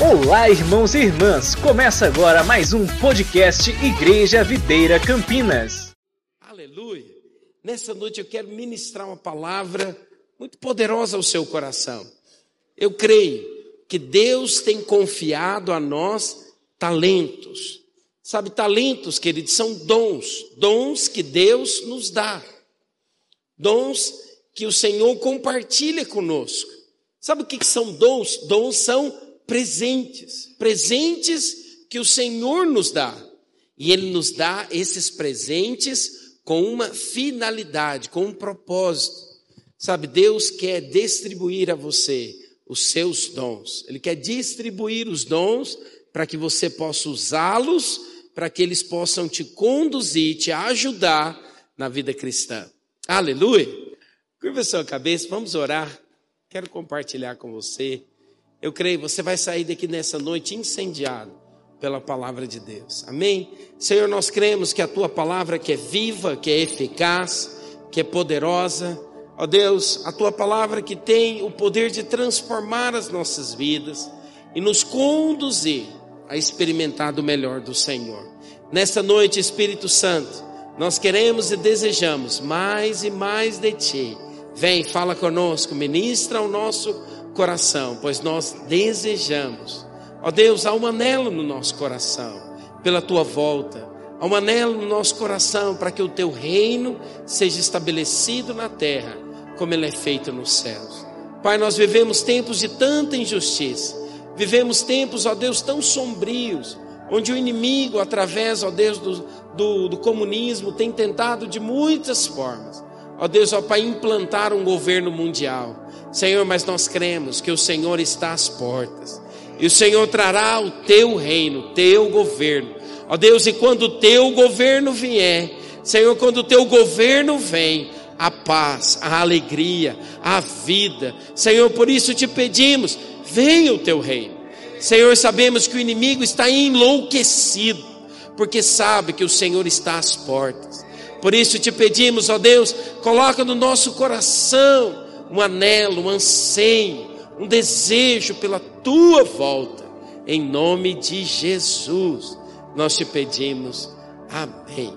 Olá, irmãos e irmãs! Começa agora mais um podcast Igreja Videira Campinas. Aleluia! Nessa noite eu quero ministrar uma palavra muito poderosa ao seu coração. Eu creio que Deus tem confiado a nós talentos. Sabe, talentos, queridos, são dons, dons que Deus nos dá, dons que o Senhor compartilha conosco. Sabe o que são dons? Dons são presentes, presentes que o Senhor nos dá. E Ele nos dá esses presentes com uma finalidade, com um propósito. Sabe, Deus quer distribuir a você os seus dons. Ele quer distribuir os dons para que você possa usá-los, para que eles possam te conduzir, te ajudar na vida cristã. Aleluia! Curva sua cabeça, vamos orar. Quero compartilhar com você eu creio, você vai sair daqui nessa noite incendiado pela palavra de Deus. Amém? Senhor, nós cremos que a tua palavra que é viva, que é eficaz, que é poderosa, ó Deus, a tua palavra que tem o poder de transformar as nossas vidas e nos conduzir a experimentar do melhor do Senhor. Nesta noite, Espírito Santo, nós queremos e desejamos mais e mais de ti. Vem, fala conosco, ministra o nosso coração, pois nós desejamos. Ó Deus, há um anelo no nosso coração pela tua volta. Há um anelo no nosso coração para que o teu reino seja estabelecido na terra, como ele é feito nos céus. Pai, nós vivemos tempos de tanta injustiça. Vivemos tempos, ó Deus, tão sombrios, onde o inimigo, através, ó Deus, do, do, do comunismo, tem tentado de muitas formas, ó Deus, ó Pai, implantar um governo mundial. Senhor, mas nós cremos que o Senhor está às portas. E o Senhor trará o teu reino, teu governo. Ó Deus, e quando o teu governo vier, Senhor, quando o teu governo vem, a paz, a alegria, a vida. Senhor, por isso te pedimos, venha o teu reino. Senhor, sabemos que o inimigo está enlouquecido, porque sabe que o Senhor está às portas. Por isso te pedimos, ó Deus, coloca no nosso coração um anelo, um anseio, um desejo pela tua volta. Em nome de Jesus, nós te pedimos. Amém.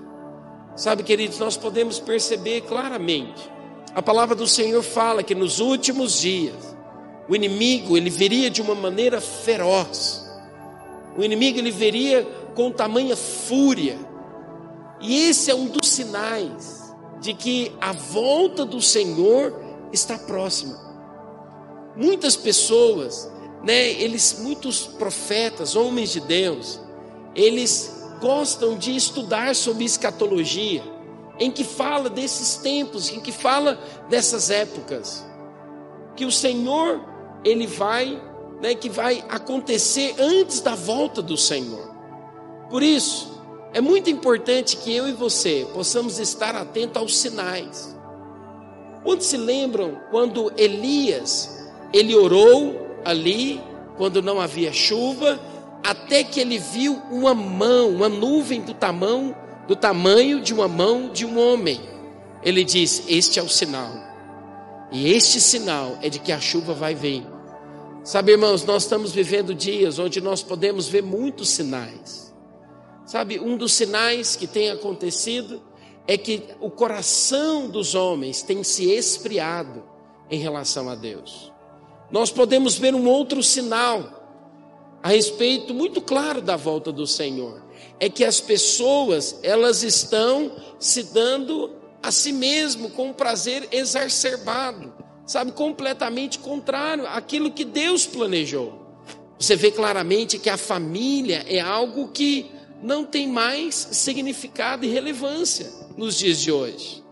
Sabe, queridos, nós podemos perceber claramente. A palavra do Senhor fala que nos últimos dias o inimigo ele viria de uma maneira feroz. O inimigo ele viria com tamanha fúria. E esse é um dos sinais de que a volta do Senhor está próxima. Muitas pessoas, né, eles, muitos profetas, homens de Deus, eles gostam de estudar sobre escatologia, em que fala desses tempos, em que fala dessas épocas, que o Senhor ele vai, né, que vai acontecer antes da volta do Senhor. Por isso, é muito importante que eu e você possamos estar atentos aos sinais. Quantos se lembram quando Elias, ele orou ali, quando não havia chuva, até que ele viu uma mão, uma nuvem do tamanho, do tamanho de uma mão de um homem. Ele diz: Este é o sinal. E este sinal é de que a chuva vai vir. Sabe, irmãos, nós estamos vivendo dias onde nós podemos ver muitos sinais. Sabe, um dos sinais que tem acontecido é que o coração dos homens tem se esfriado em relação a Deus. Nós podemos ver um outro sinal a respeito muito claro da volta do Senhor, é que as pessoas, elas estão se dando a si mesmo com um prazer exacerbado, sabe, completamente contrário àquilo que Deus planejou. Você vê claramente que a família é algo que não tem mais significado e relevância nos dias de hoje.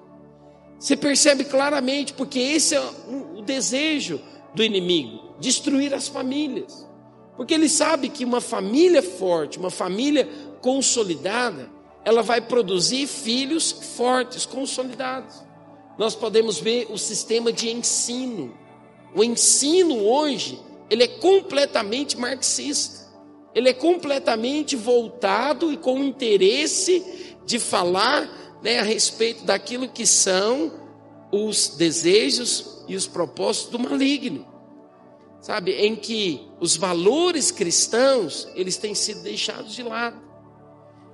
Você percebe claramente, porque esse é o desejo do inimigo destruir as famílias. Porque ele sabe que uma família forte, uma família consolidada, ela vai produzir filhos fortes, consolidados. Nós podemos ver o sistema de ensino. O ensino hoje, ele é completamente marxista. Ele é completamente voltado e com interesse de falar né, a respeito daquilo que são os desejos e os propósitos do maligno. sabe, em que os valores cristãos, eles têm sido deixados de lado.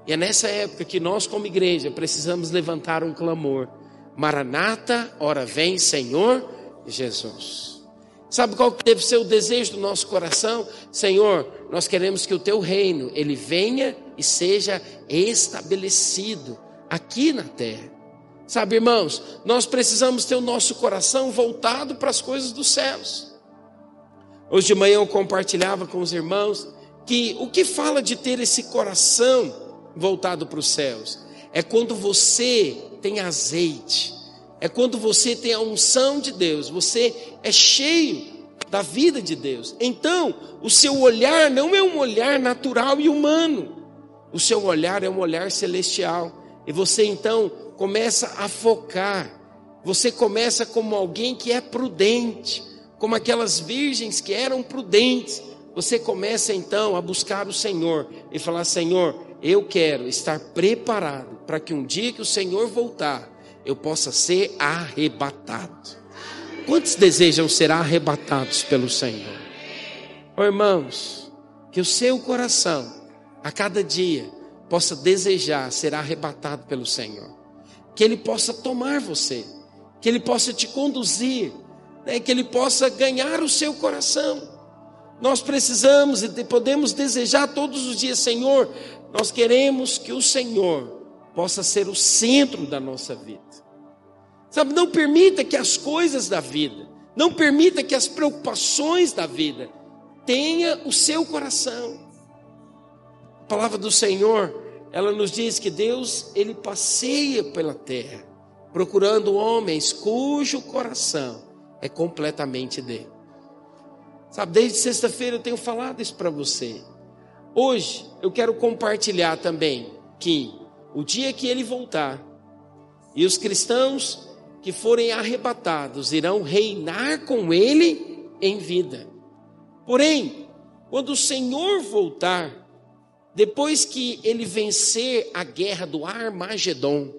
E é nessa época que nós, como igreja, precisamos levantar um clamor: Maranata, ora vem, Senhor Jesus. Sabe qual deve ser o desejo do nosso coração? Senhor, nós queremos que o teu reino, ele venha e seja estabelecido aqui na terra. Sabe, irmãos, nós precisamos ter o nosso coração voltado para as coisas dos céus. Hoje de manhã eu compartilhava com os irmãos que o que fala de ter esse coração voltado para os céus é quando você tem azeite, é quando você tem a unção de Deus, você é cheio da vida de Deus. Então, o seu olhar não é um olhar natural e humano, o seu olhar é um olhar celestial. E você então começa a focar, você começa como alguém que é prudente, como aquelas virgens que eram prudentes. Você começa então a buscar o Senhor e falar: Senhor, eu quero estar preparado para que um dia que o Senhor voltar, eu possa ser arrebatado. Quantos desejam ser arrebatados pelo Senhor? Oh, irmãos, que o seu coração, a cada dia, possa desejar ser arrebatado pelo Senhor, que Ele possa tomar você, que Ele possa te conduzir, né, que Ele possa ganhar o seu coração. Nós precisamos e podemos desejar todos os dias, Senhor, nós queremos que o Senhor possa ser o centro da nossa vida. Sabe, não permita que as coisas da vida, não permita que as preocupações da vida tenha o seu coração. A palavra do Senhor, ela nos diz que Deus, ele passeia pela terra, procurando homens cujo coração é completamente dele. Sabe, desde sexta-feira eu tenho falado isso para você. Hoje eu quero compartilhar também que o dia que ele voltar e os cristãos que forem arrebatados irão reinar com ele em vida. Porém, quando o Senhor voltar, depois que ele vencer a guerra do Armagedon,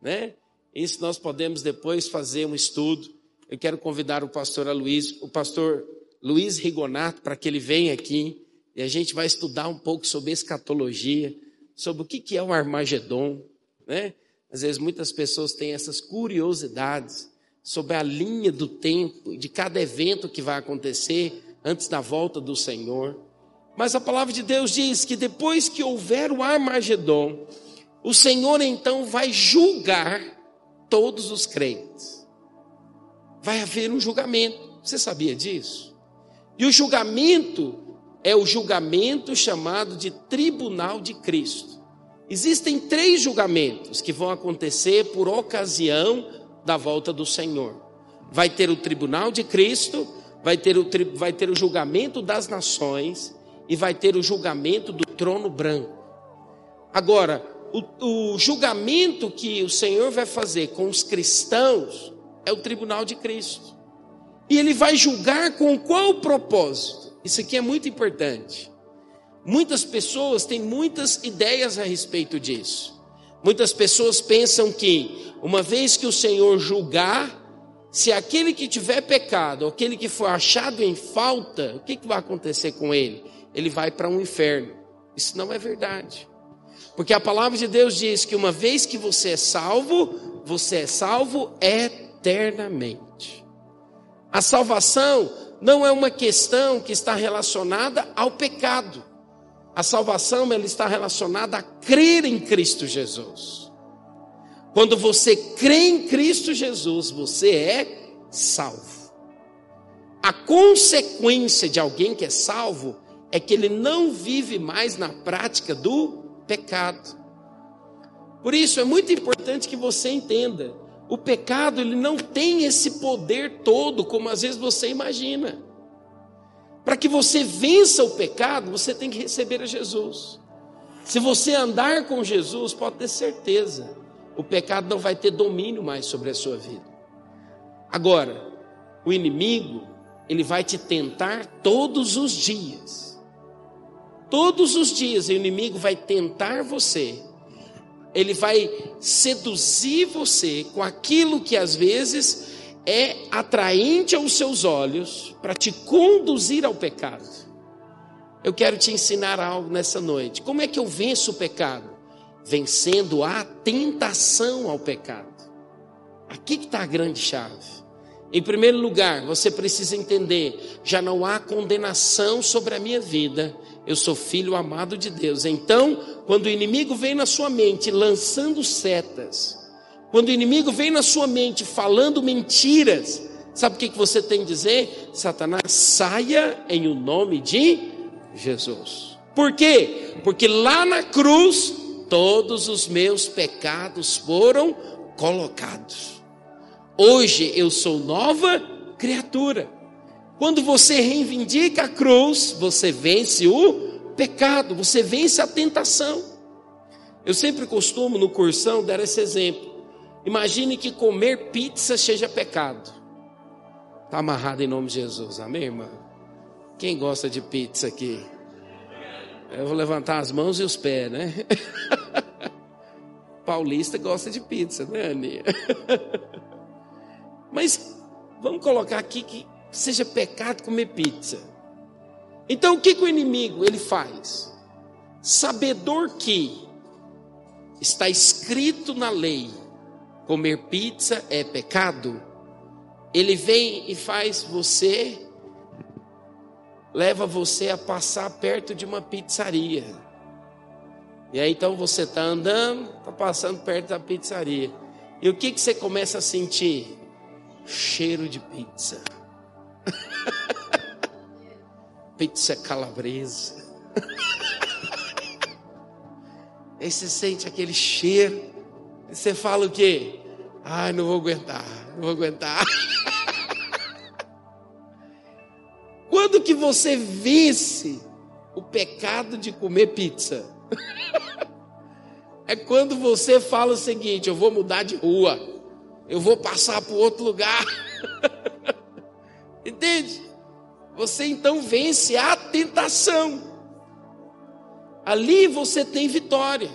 né? Isso nós podemos depois fazer um estudo. Eu quero convidar o pastor Luiz, o pastor Luiz Rigonato, para que ele venha aqui e a gente vai estudar um pouco sobre escatologia, sobre o que é o Armagedon, né? Às vezes muitas pessoas têm essas curiosidades sobre a linha do tempo, de cada evento que vai acontecer antes da volta do Senhor. Mas a palavra de Deus diz que depois que houver o Armagedon, o Senhor então vai julgar todos os crentes. Vai haver um julgamento. Você sabia disso? E o julgamento é o julgamento chamado de tribunal de Cristo. Existem três julgamentos que vão acontecer por ocasião da volta do Senhor. Vai ter o tribunal de Cristo, vai ter o, vai ter o julgamento das nações e vai ter o julgamento do trono branco. Agora, o, o, julgamento que o Senhor vai fazer com os cristãos é o tribunal de Cristo. E ele vai julgar com qual propósito? Isso aqui é muito importante. Muitas pessoas têm muitas ideias a respeito disso. Muitas pessoas pensam que, uma vez que o Senhor julgar, se aquele que tiver pecado, aquele que for achado em falta, o que, que vai acontecer com ele? ele vai para um inferno. Isso não é verdade. Porque a palavra de Deus diz que uma vez que você é salvo, você é salvo eternamente. A salvação não é uma questão que está relacionada ao pecado. A salvação ela está relacionada a crer em Cristo Jesus. Quando você crê em Cristo Jesus, você é salvo. A consequência de alguém que é salvo é que ele não vive mais na prática do pecado. Por isso é muito importante que você entenda, o pecado ele não tem esse poder todo como às vezes você imagina. Para que você vença o pecado, você tem que receber a Jesus. Se você andar com Jesus, pode ter certeza, o pecado não vai ter domínio mais sobre a sua vida. Agora, o inimigo, ele vai te tentar todos os dias Todos os dias o inimigo vai tentar você, ele vai seduzir você com aquilo que às vezes é atraente aos seus olhos para te conduzir ao pecado. Eu quero te ensinar algo nessa noite. Como é que eu venço o pecado? Vencendo a tentação ao pecado. Aqui que está a grande chave. Em primeiro lugar, você precisa entender: já não há condenação sobre a minha vida, eu sou filho amado de Deus. Então, quando o inimigo vem na sua mente lançando setas, quando o inimigo vem na sua mente falando mentiras, sabe o que você tem que dizer? Satanás, saia em o nome de Jesus. Por quê? Porque lá na cruz, todos os meus pecados foram colocados. Hoje eu sou nova criatura. Quando você reivindica a cruz, você vence o pecado, você vence a tentação. Eu sempre costumo no cursão dar esse exemplo. Imagine que comer pizza seja pecado. Está amarrado em nome de Jesus, amém, irmã? Quem gosta de pizza aqui? Eu vou levantar as mãos e os pés, né? Paulista gosta de pizza, né, Aninha? Mas vamos colocar aqui que seja pecado comer pizza. Então o que, que o inimigo ele faz? Sabedor que está escrito na lei, comer pizza é pecado, ele vem e faz você, leva você a passar perto de uma pizzaria. E aí então você está andando, está passando perto da pizzaria. E o que, que você começa a sentir? cheiro de pizza. pizza calabresa. Aí você sente aquele cheiro. Você fala o quê? Ai, não vou aguentar, não vou aguentar. Quando que você vence o pecado de comer pizza? é quando você fala o seguinte: eu vou mudar de rua eu vou passar para outro lugar. Entende? Você então vence a tentação. Ali você tem vitória.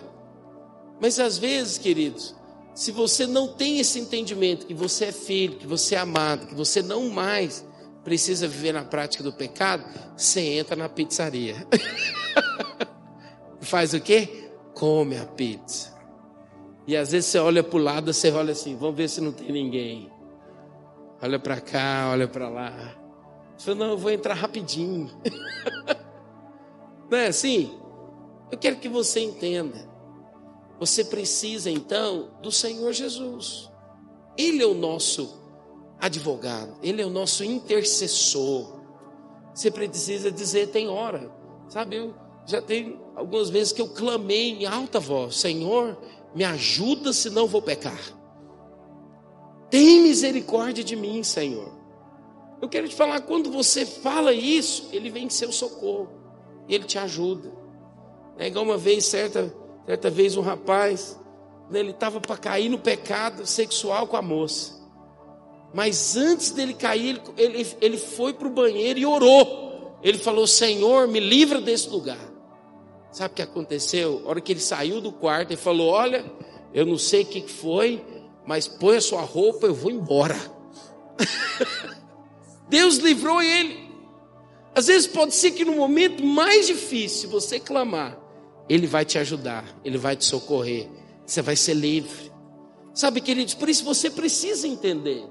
Mas às vezes, queridos, se você não tem esse entendimento que você é filho, que você é amado, que você não mais precisa viver na prática do pecado, você entra na pizzaria. Faz o quê? Come a pizza. E às vezes você olha para o lado, você olha assim, vamos ver se não tem ninguém. Olha para cá, olha para lá. Você fala, não, eu vou entrar rapidinho. não é assim? Eu quero que você entenda. Você precisa então do Senhor Jesus. Ele é o nosso advogado, ele é o nosso intercessor. Você precisa dizer, tem hora. Sabe, eu já tem algumas vezes que eu clamei em alta voz: Senhor, me ajuda, senão vou pecar. Tem misericórdia de mim, Senhor. Eu quero te falar, quando você fala isso, ele vem em seu socorro, ele te ajuda. É igual uma vez, certa, certa vez, um rapaz, né, ele estava para cair no pecado sexual com a moça. Mas antes dele cair, ele, ele, ele foi para o banheiro e orou. Ele falou: Senhor, me livra desse lugar. Sabe o que aconteceu? A hora que ele saiu do quarto, ele falou: Olha, eu não sei o que foi, mas põe a sua roupa, eu vou embora. Deus livrou ele. Às vezes pode ser que no momento mais difícil você clamar, Ele vai te ajudar, Ele vai te socorrer, você vai ser livre. Sabe, queridos, por isso você precisa entender: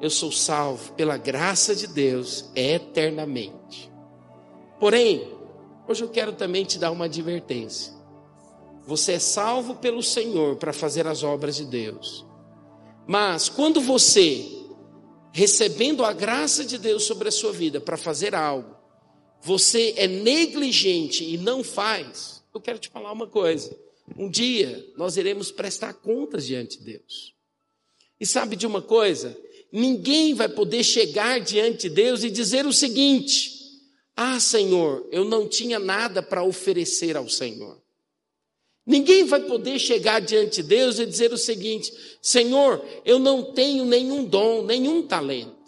eu sou salvo pela graça de Deus eternamente. Porém, Hoje eu quero também te dar uma advertência. Você é salvo pelo Senhor para fazer as obras de Deus. Mas quando você, recebendo a graça de Deus sobre a sua vida para fazer algo, você é negligente e não faz, eu quero te falar uma coisa. Um dia nós iremos prestar contas diante de Deus. E sabe de uma coisa? Ninguém vai poder chegar diante de Deus e dizer o seguinte: ah, Senhor, eu não tinha nada para oferecer ao Senhor. Ninguém vai poder chegar diante de Deus e dizer o seguinte: Senhor, eu não tenho nenhum dom, nenhum talento.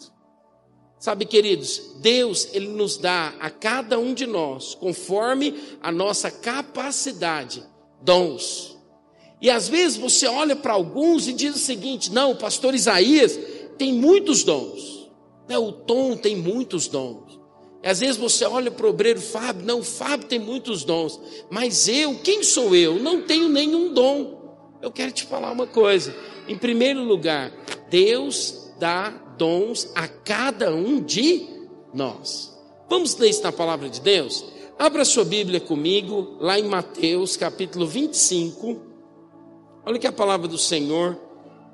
Sabe, queridos, Deus, Ele nos dá a cada um de nós, conforme a nossa capacidade, dons. E às vezes você olha para alguns e diz o seguinte: não, o pastor Isaías, tem muitos dons. Né? O Tom tem muitos dons. E às vezes você olha para o obreiro Fábio, não, o Fábio tem muitos dons. Mas eu, quem sou eu? Não tenho nenhum dom. Eu quero te falar uma coisa. Em primeiro lugar, Deus dá dons a cada um de nós. Vamos ler isso na palavra de Deus? Abra sua Bíblia comigo, lá em Mateus, capítulo 25. Olha que a palavra do Senhor,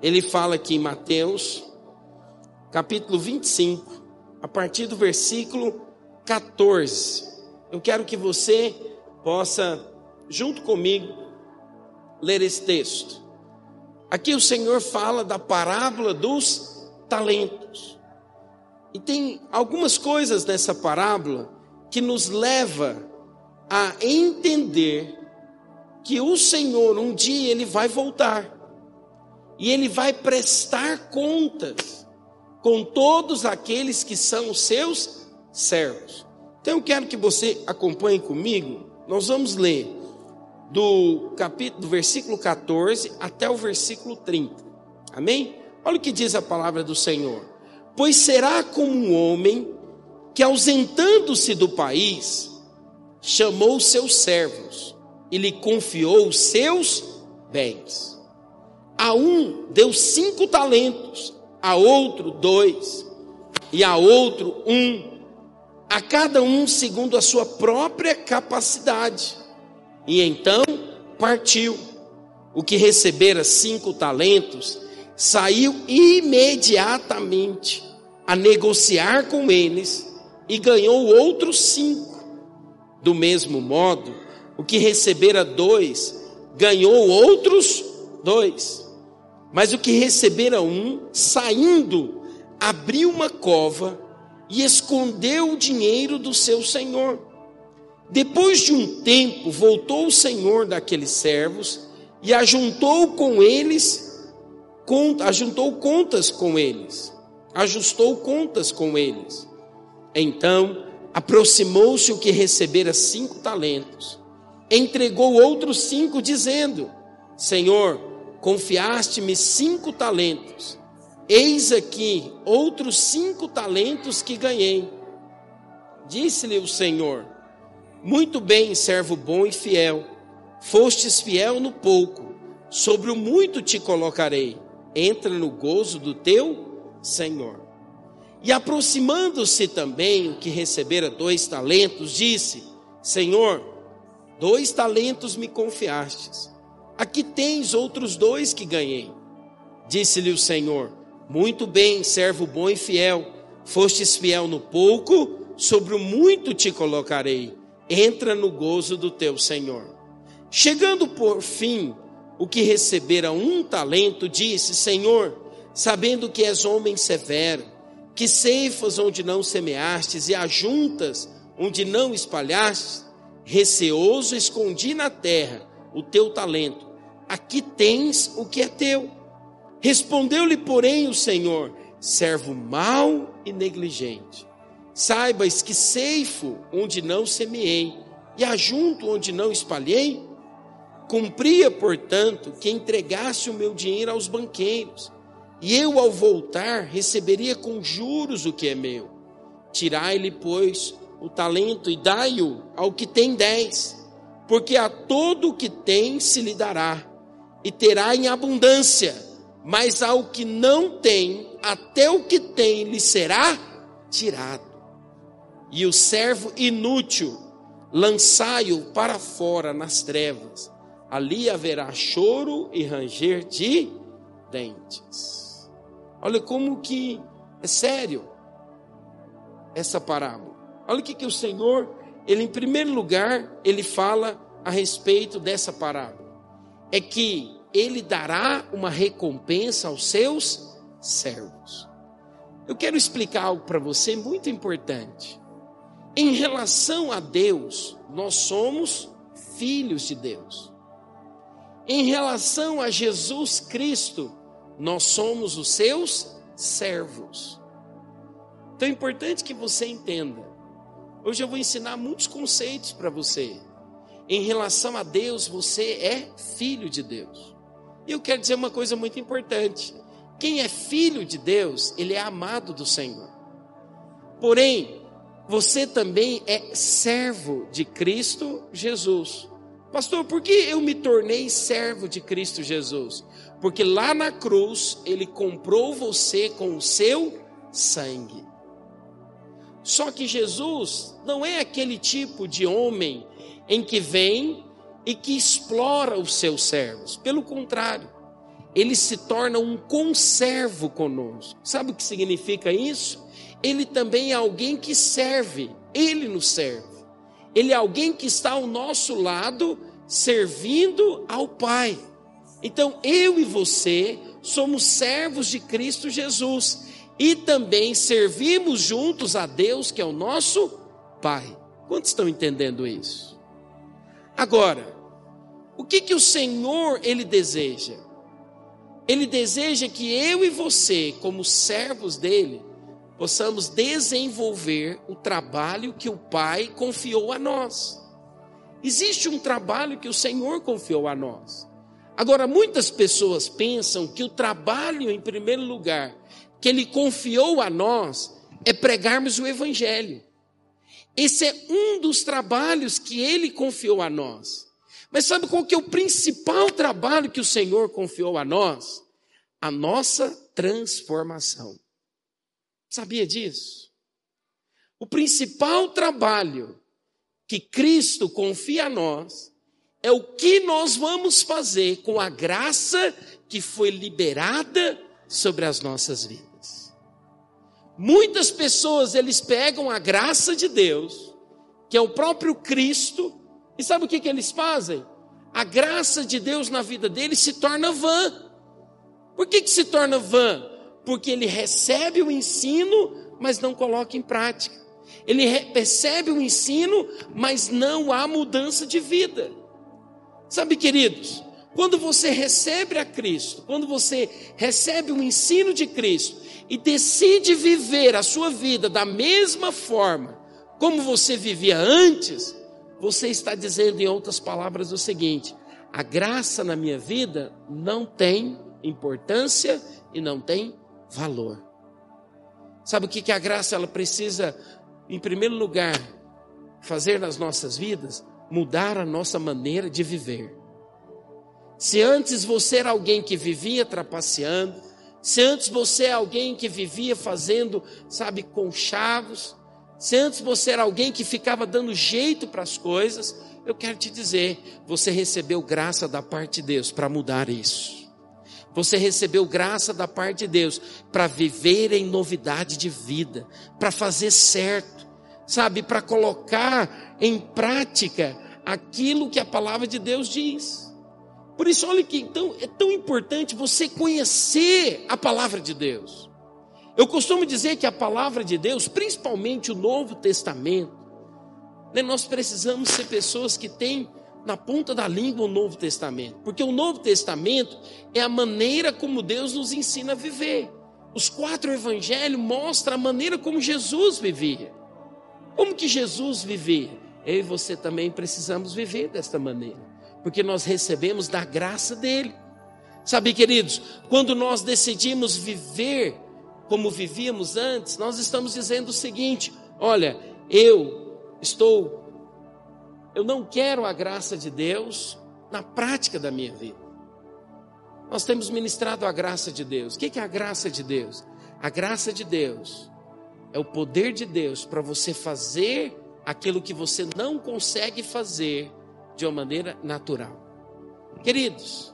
ele fala aqui em Mateus, capítulo 25, a partir do versículo 14. Eu quero que você possa, junto comigo, ler esse texto. Aqui o Senhor fala da parábola dos talentos. E tem algumas coisas nessa parábola que nos leva a entender que o Senhor um dia ele vai voltar e ele vai prestar contas com todos aqueles que são os seus servos. Então eu quero que você acompanhe comigo. Nós vamos ler do capítulo do versículo 14 até o versículo 30. Amém? Olha o que diz a palavra do Senhor. Pois será como um homem que ausentando-se do país, chamou seus servos e lhe confiou os seus bens. A um deu cinco talentos, a outro dois, e a outro um, a cada um segundo a sua própria capacidade. E então partiu. O que recebera cinco talentos saiu imediatamente a negociar com eles e ganhou outros cinco. Do mesmo modo, o que recebera dois ganhou outros dois. Mas o que recebera um, saindo, abriu uma cova e escondeu o dinheiro do seu senhor. Depois de um tempo, voltou o senhor daqueles servos e ajuntou com eles, ajuntou contas com eles, ajustou contas com eles. Então aproximou-se o que recebera cinco talentos, entregou outros cinco, dizendo: Senhor, confiaste-me cinco talentos, eis aqui outros cinco talentos que ganhei. Disse-lhe o Senhor: Muito bem, servo bom e fiel, fostes fiel no pouco, sobre o muito te colocarei, entra no gozo do teu Senhor. E aproximando-se também o que recebera dois talentos, disse: Senhor, dois talentos me confiastes. Aqui tens outros dois que ganhei. Disse-lhe o Senhor: Muito bem, servo bom e fiel. Fostes fiel no pouco, sobre o muito te colocarei. Entra no gozo do teu Senhor. Chegando por fim, o que recebera um talento, disse: Senhor, sabendo que és homem severo, que ceifas onde não semeastes e ajuntas onde não espalhastes, receoso escondi na terra o teu talento. Aqui tens o que é teu. Respondeu-lhe, porém, o Senhor: servo mau e negligente. Saibas que ceifo onde não semeei e ajunto onde não espalhei. Cumpria, portanto, que entregasse o meu dinheiro aos banqueiros e eu, ao voltar, receberia com juros o que é meu. Tirai-lhe, pois, o talento e dai-o ao que tem dez, porque a todo o que tem se lhe dará, e terá em abundância, mas ao que não tem, até o que tem lhe será tirado. E o servo inútil, lançai-o para fora nas trevas, ali haverá choro e ranger de dentes. Olha como que é sério essa parábola. Olha o que, que o Senhor, ele em primeiro lugar, ele fala a respeito dessa parábola. É que ele dará uma recompensa aos seus servos. Eu quero explicar algo para você muito importante. Em relação a Deus, nós somos filhos de Deus. Em relação a Jesus Cristo, nós somos os seus servos. Então é importante que você entenda. Hoje eu vou ensinar muitos conceitos para você. Em relação a Deus, você é filho de Deus. E eu quero dizer uma coisa muito importante. quem é filho de Deus, ele é amado do Senhor. Porém, você também é servo de Cristo Jesus. Pastor, por que eu me tornei servo de Cristo Jesus? Porque lá na cruz ele comprou você com o seu sangue. Só que Jesus não é aquele tipo de homem em que vem e que explora os seus servos. Pelo contrário, ele se torna um conservo conosco. Sabe o que significa isso? Ele também é alguém que serve, ele nos serve. Ele é alguém que está ao nosso lado, servindo ao Pai. Então, eu e você somos servos de Cristo Jesus e também servimos juntos a Deus, que é o nosso Pai. Quantos estão entendendo isso? Agora, o que que o Senhor ele deseja? Ele deseja que eu e você, como servos dele, possamos desenvolver o trabalho que o Pai confiou a nós. Existe um trabalho que o Senhor confiou a nós. Agora, muitas pessoas pensam que o trabalho, em primeiro lugar, que Ele confiou a nós, é pregarmos o Evangelho. Esse é um dos trabalhos que Ele confiou a nós. Mas sabe qual que é o principal trabalho que o Senhor confiou a nós? A nossa transformação. Sabia disso? O principal trabalho que Cristo confia a nós é o que nós vamos fazer com a graça que foi liberada sobre as nossas vidas. Muitas pessoas eles pegam a graça de Deus, que é o próprio Cristo, e sabe o que, que eles fazem? A graça de Deus na vida deles se torna vã. Por que, que se torna vã? Porque ele recebe o ensino, mas não coloca em prática. Ele recebe o ensino, mas não há mudança de vida. Sabe, queridos, quando você recebe a Cristo, quando você recebe o ensino de Cristo e decide viver a sua vida da mesma forma como você vivia antes, você está dizendo, em outras palavras, o seguinte: a graça na minha vida não tem importância e não tem valor. Sabe o que, que a graça ela precisa, em primeiro lugar, fazer nas nossas vidas? Mudar a nossa maneira de viver. Se antes você era alguém que vivia trapaceando, se antes você é alguém que vivia fazendo, sabe, conchavos, se antes você era alguém que ficava dando jeito para as coisas, eu quero te dizer, você recebeu graça da parte de Deus para mudar isso. Você recebeu graça da parte de Deus para viver em novidade de vida, para fazer certo, sabe, para colocar em prática aquilo que a palavra de Deus diz. Por isso, olha que então é tão importante você conhecer a palavra de Deus. Eu costumo dizer que a palavra de Deus, principalmente o Novo Testamento, né, nós precisamos ser pessoas que têm na ponta da língua o Novo Testamento, porque o Novo Testamento é a maneira como Deus nos ensina a viver. Os quatro evangelhos mostram a maneira como Jesus vivia. Como que Jesus vivia? Eu e você também precisamos viver desta maneira, porque nós recebemos da graça dele. Sabe, queridos, quando nós decidimos viver como vivíamos antes, nós estamos dizendo o seguinte: olha, eu estou eu não quero a graça de Deus na prática da minha vida. Nós temos ministrado a graça de Deus. O que é a graça de Deus? A graça de Deus é o poder de Deus para você fazer aquilo que você não consegue fazer de uma maneira natural. Queridos,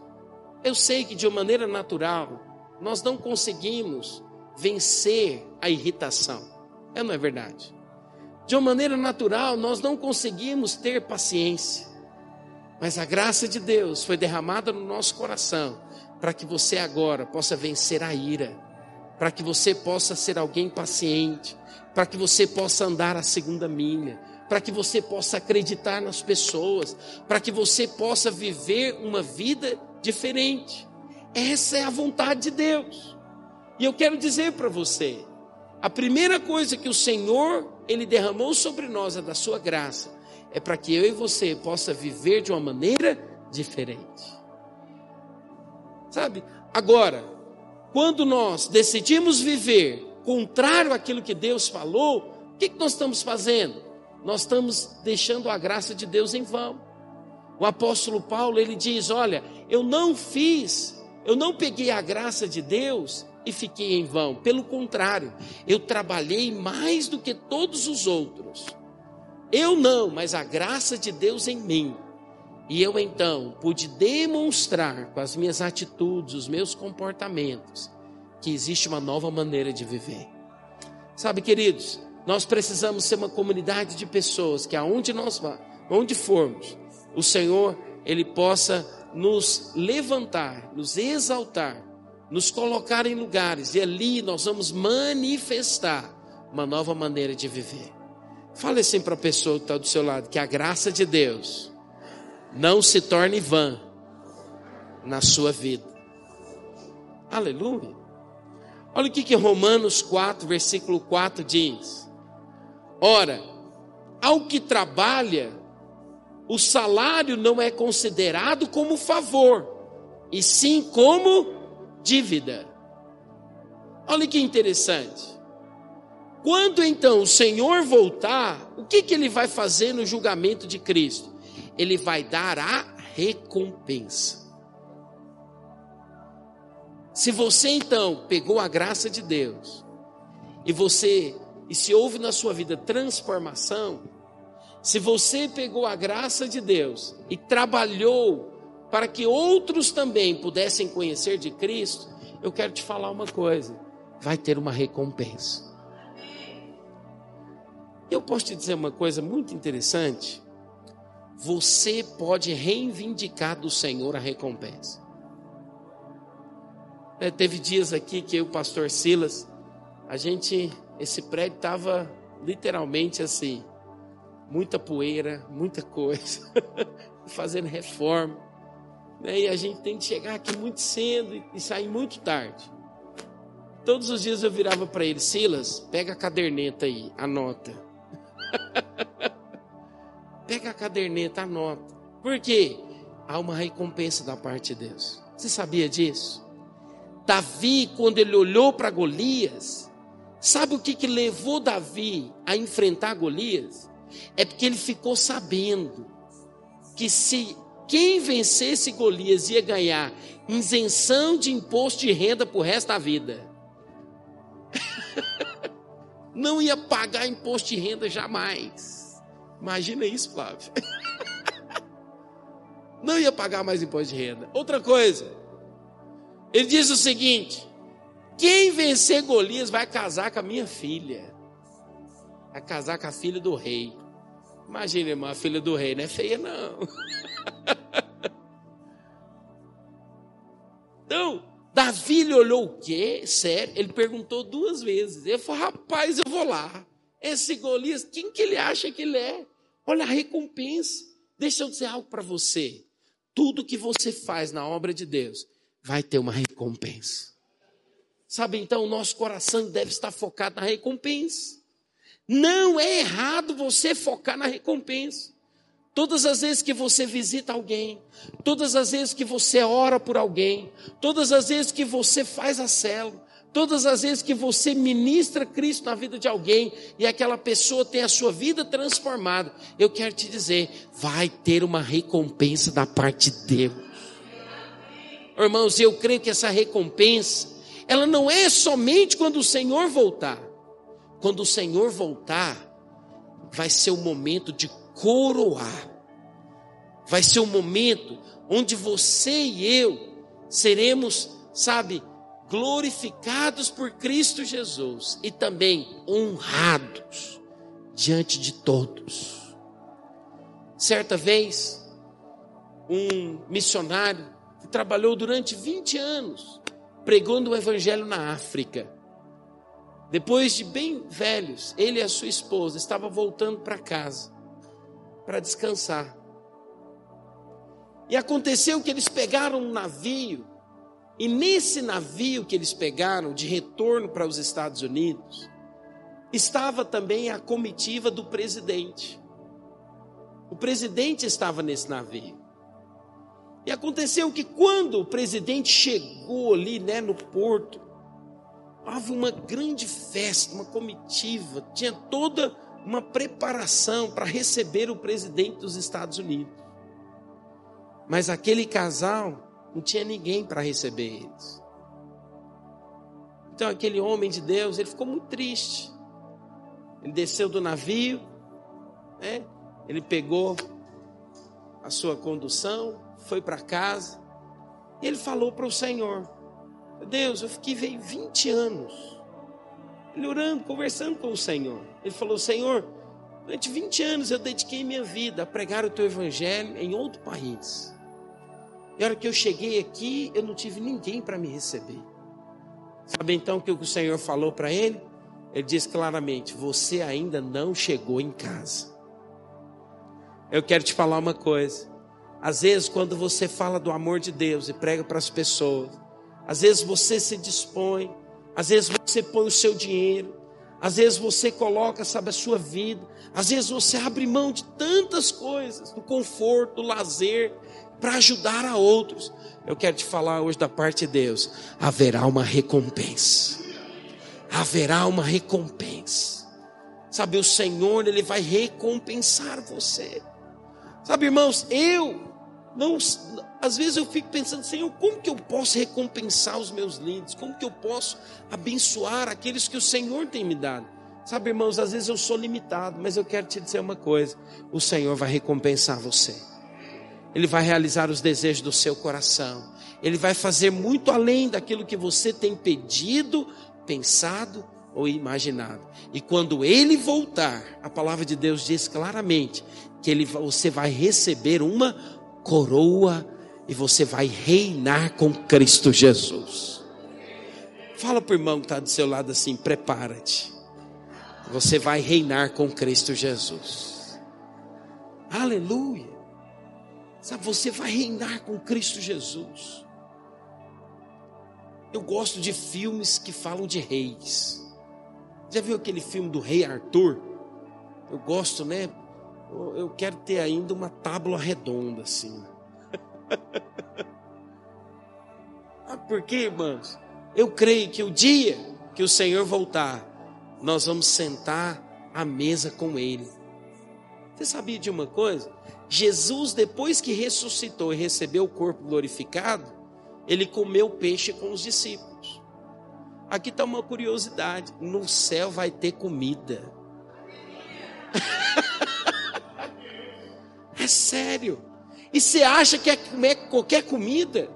eu sei que de uma maneira natural nós não conseguimos vencer a irritação. É não é verdade? De uma maneira natural, nós não conseguimos ter paciência. Mas a graça de Deus foi derramada no nosso coração para que você agora possa vencer a ira, para que você possa ser alguém paciente, para que você possa andar a segunda milha, para que você possa acreditar nas pessoas, para que você possa viver uma vida diferente. Essa é a vontade de Deus. E eu quero dizer para você, a primeira coisa que o Senhor ele derramou sobre nós a da sua graça, é para que eu e você possa viver de uma maneira diferente. Sabe? Agora, quando nós decidimos viver contrário àquilo que Deus falou, o que, que nós estamos fazendo? Nós estamos deixando a graça de Deus em vão. O apóstolo Paulo, ele diz: Olha, eu não fiz, eu não peguei a graça de Deus e fiquei em vão. Pelo contrário, eu trabalhei mais do que todos os outros. Eu não, mas a graça de Deus em mim. E eu então pude demonstrar com as minhas atitudes, os meus comportamentos, que existe uma nova maneira de viver. Sabe, queridos, nós precisamos ser uma comunidade de pessoas que aonde nós vamos, onde formos, o Senhor ele possa nos levantar, nos exaltar, nos colocar em lugares e ali nós vamos manifestar uma nova maneira de viver. Fale assim para a pessoa que está do seu lado que a graça de Deus não se torne vã na sua vida. Aleluia. Olha o que, que Romanos 4, versículo 4 diz. Ora, ao que trabalha, o salário não é considerado como favor, e sim como dívida. Olha que interessante. Quando então o Senhor voltar, o que, que ele vai fazer no julgamento de Cristo? Ele vai dar a recompensa. Se você então pegou a graça de Deus e você e se houve na sua vida transformação, se você pegou a graça de Deus e trabalhou para que outros também pudessem conhecer de Cristo, eu quero te falar uma coisa: vai ter uma recompensa. Eu posso te dizer uma coisa muito interessante. Você pode reivindicar do Senhor a recompensa. É, teve dias aqui que eu o pastor Silas, a gente esse prédio estava literalmente assim, muita poeira, muita coisa, fazendo reforma. Né? E a gente tem que chegar aqui muito cedo e sair muito tarde. Todos os dias eu virava para ele, Silas, pega a caderneta aí, anota. pega a caderneta, anota. Por quê? Há uma recompensa da parte de Deus. Você sabia disso? Davi, quando ele olhou para Golias, Sabe o que, que levou Davi a enfrentar Golias? É porque ele ficou sabendo que se quem vencesse Golias ia ganhar isenção de imposto de renda para o resto da vida. Não ia pagar imposto de renda jamais. Imagina isso, Flávio. Não ia pagar mais imposto de renda. Outra coisa, ele diz o seguinte: quem vencer Golias vai casar com a minha filha. Vai casar com a filha do rei. Imagina, irmã, a filha do rei não é feia, não. então, Davi olhou o quê? Sério? Ele perguntou duas vezes. Ele falou, rapaz, eu vou lá. Esse Golias, quem que ele acha que ele é? Olha a recompensa. Deixa eu dizer algo para você. Tudo que você faz na obra de Deus vai ter uma recompensa. Sabe, então, o nosso coração deve estar focado na recompensa. Não é errado você focar na recompensa. Todas as vezes que você visita alguém, todas as vezes que você ora por alguém, todas as vezes que você faz a célula, todas as vezes que você ministra Cristo na vida de alguém e aquela pessoa tem a sua vida transformada, eu quero te dizer, vai ter uma recompensa da parte de Deus. Irmãos, eu creio que essa recompensa ela não é somente quando o Senhor voltar. Quando o Senhor voltar, vai ser o momento de coroar. Vai ser o momento onde você e eu seremos, sabe, glorificados por Cristo Jesus e também honrados diante de todos. Certa vez, um missionário que trabalhou durante 20 anos pregando o evangelho na África. Depois de bem velhos, ele e a sua esposa estavam voltando para casa para descansar. E aconteceu que eles pegaram um navio, e nesse navio que eles pegaram de retorno para os Estados Unidos, estava também a comitiva do presidente. O presidente estava nesse navio. E aconteceu que quando o presidente chegou ali, né, no porto, houve uma grande festa, uma comitiva, tinha toda uma preparação para receber o presidente dos Estados Unidos. Mas aquele casal não tinha ninguém para receber eles. Então aquele homem de Deus, ele ficou muito triste. Ele desceu do navio, né? ele pegou a sua condução, foi para casa, e ele falou para o Senhor: Deus, eu fiquei 20 anos, ele orando, conversando com o Senhor. Ele falou: Senhor, durante 20 anos eu dediquei minha vida a pregar o teu evangelho em outro país. E a hora que eu cheguei aqui, eu não tive ninguém para me receber. Sabe então o que o Senhor falou para ele? Ele diz claramente: Você ainda não chegou em casa. Eu quero te falar uma coisa. Às vezes, quando você fala do amor de Deus e prega para as pessoas, às vezes você se dispõe, às vezes você põe o seu dinheiro, às vezes você coloca, sabe, a sua vida, às vezes você abre mão de tantas coisas, do conforto, do lazer, para ajudar a outros. Eu quero te falar hoje da parte de Deus: haverá uma recompensa haverá uma recompensa. Sabe, o Senhor, Ele vai recompensar você. Sabe, irmãos, eu não, às vezes eu fico pensando, Senhor, como que eu posso recompensar os meus lindos? Como que eu posso abençoar aqueles que o Senhor tem me dado? Sabe, irmãos, às vezes eu sou limitado, mas eu quero te dizer uma coisa: o Senhor vai recompensar você. Ele vai realizar os desejos do seu coração. Ele vai fazer muito além daquilo que você tem pedido pensado ou imaginado. E quando ele voltar, a palavra de Deus diz claramente que ele, você vai receber uma coroa e você vai reinar com Cristo Jesus. Fala para o irmão que está do seu lado assim: prepara-te. Você vai reinar com Cristo Jesus. Aleluia. Sabe, você vai reinar com Cristo Jesus. Eu gosto de filmes que falam de reis. Já viu aquele filme do Rei Arthur? Eu gosto, né? Eu quero ter ainda uma tábua redonda assim. ah, por quê, irmãos? Eu creio que o dia que o Senhor voltar, nós vamos sentar à mesa com Ele. Você sabia de uma coisa? Jesus, depois que ressuscitou e recebeu o corpo glorificado, ele comeu peixe com os discípulos. Aqui está uma curiosidade: no céu vai ter comida. é sério. E você acha que é comer qualquer comida?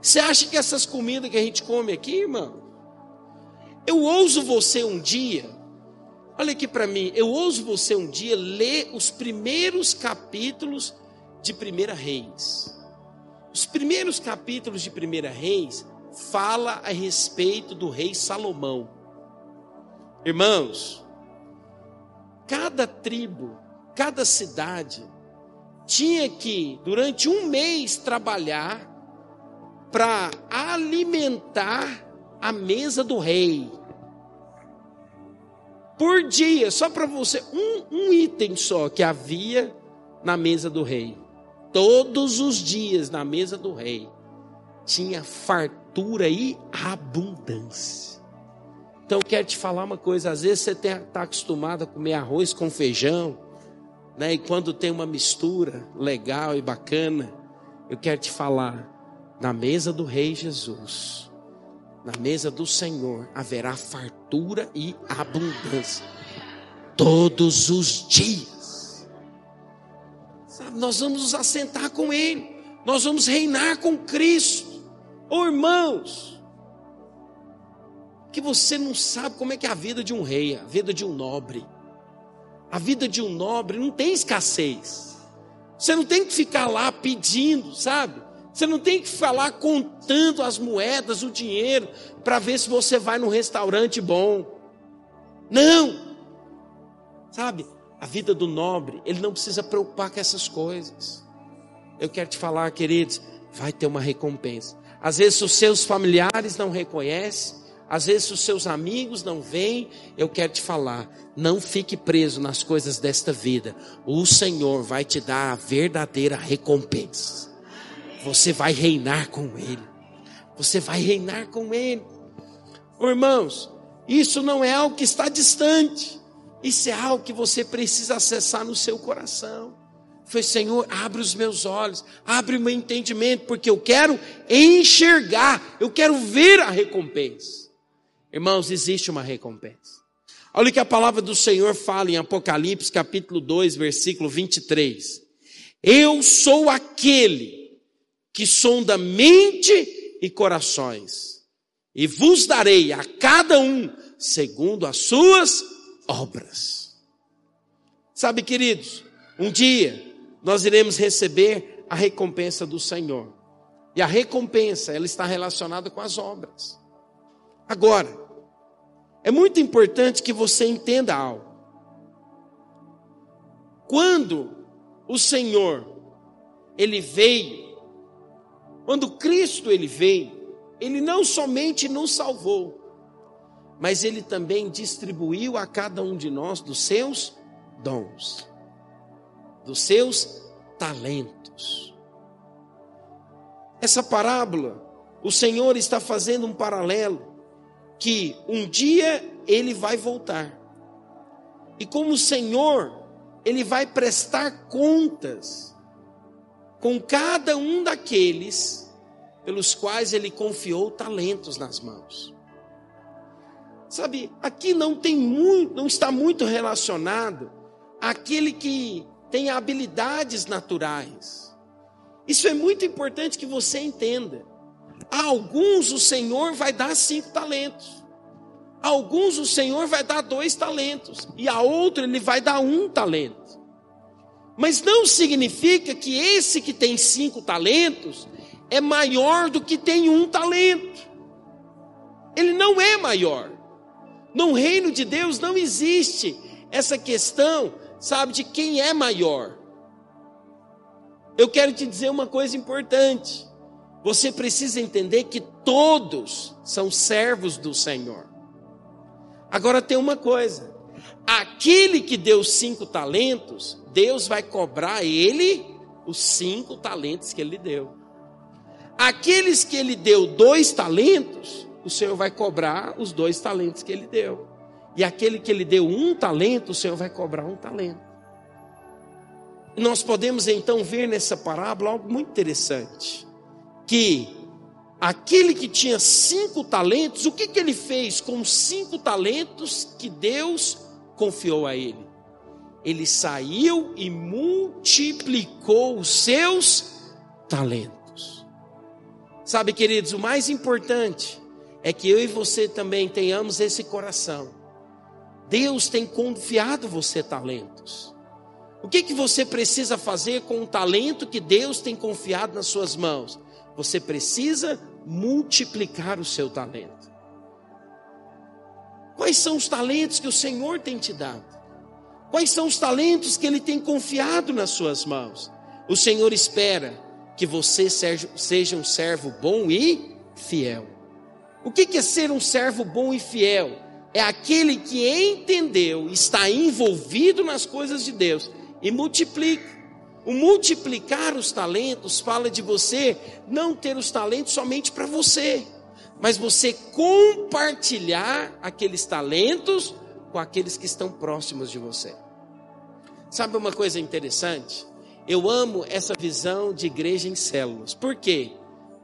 Você acha que essas comidas que a gente come aqui, irmão? Eu ouso você um dia, olha aqui para mim, eu ouso você um dia ler os primeiros capítulos de Primeira Reis. Os primeiros capítulos de Primeira Reis fala a respeito do rei Salomão. Irmãos, cada tribo, cada cidade tinha que durante um mês trabalhar para alimentar a mesa do rei. Por dia, só para você, um, um item só que havia na mesa do rei todos os dias na mesa do rei tinha fartura e abundância. Então quero te falar uma coisa: às vezes você está acostumado a comer arroz com feijão, né? E quando tem uma mistura legal e bacana, eu quero te falar, na mesa do Rei Jesus, na mesa do Senhor, haverá fartura e abundância todos os dias. Sabe, nós vamos nos assentar com Ele, nós vamos reinar com Cristo. Oh, irmãos, que você não sabe como é que é a vida de um rei, a vida de um nobre. A vida de um nobre não tem escassez. Você não tem que ficar lá pedindo, sabe? Você não tem que falar contando as moedas, o dinheiro, para ver se você vai num restaurante bom. Não! Sabe? a vida do nobre, ele não precisa preocupar com essas coisas. Eu quero te falar, queridos, vai ter uma recompensa. Às vezes os seus familiares não reconhecem, às vezes os seus amigos não veem. Eu quero te falar, não fique preso nas coisas desta vida. O Senhor vai te dar a verdadeira recompensa. Você vai reinar com Ele. Você vai reinar com Ele. Irmãos, isso não é algo que está distante. Isso é algo que você precisa acessar no seu coração. Foi, Senhor, abre os meus olhos, abre o meu entendimento, porque eu quero enxergar, eu quero ver a recompensa. Irmãos, existe uma recompensa. Olha o que a palavra do Senhor fala em Apocalipse, capítulo 2, versículo 23. Eu sou aquele que sonda mente e corações, e vos darei a cada um segundo as suas obras. Sabe, queridos, um dia nós iremos receber a recompensa do Senhor. E a recompensa, ela está relacionada com as obras. Agora, é muito importante que você entenda algo. Quando o Senhor, ele veio, quando Cristo ele veio, ele não somente nos salvou, mas ele também distribuiu a cada um de nós dos seus dons, dos seus talentos. Essa parábola, o Senhor está fazendo um paralelo que um dia ele vai voltar. E como o Senhor ele vai prestar contas com cada um daqueles pelos quais ele confiou talentos nas mãos. Sabe, aqui não tem muito, não está muito relacionado àquele que tem habilidades naturais. Isso é muito importante que você entenda. A alguns o Senhor vai dar cinco talentos. A alguns o Senhor vai dar dois talentos, e a outro ele vai dar um talento. Mas não significa que esse que tem cinco talentos é maior do que tem um talento. Ele não é maior. No reino de Deus não existe essa questão, sabe, de quem é maior. Eu quero te dizer uma coisa importante. Você precisa entender que todos são servos do Senhor. Agora tem uma coisa: aquele que deu cinco talentos, Deus vai cobrar ele os cinco talentos que ele deu. Aqueles que ele deu dois talentos, o Senhor vai cobrar os dois talentos que ele deu. E aquele que ele deu um talento, o Senhor vai cobrar um talento. Nós podemos então ver nessa parábola algo muito interessante: que Aquele que tinha cinco talentos, o que, que ele fez com os cinco talentos que Deus confiou a ele? Ele saiu e multiplicou os seus talentos. Sabe, queridos, o mais importante é que eu e você também tenhamos esse coração. Deus tem confiado você talentos. O que, que você precisa fazer com o talento que Deus tem confiado nas suas mãos? Você precisa multiplicar o seu talento. Quais são os talentos que o Senhor tem te dado? Quais são os talentos que Ele tem confiado nas suas mãos? O Senhor espera que você seja um servo bom e fiel. O que é ser um servo bom e fiel? É aquele que entendeu, está envolvido nas coisas de Deus e multiplica. O multiplicar os talentos fala de você não ter os talentos somente para você, mas você compartilhar aqueles talentos com aqueles que estão próximos de você. Sabe uma coisa interessante? Eu amo essa visão de igreja em células. Por quê?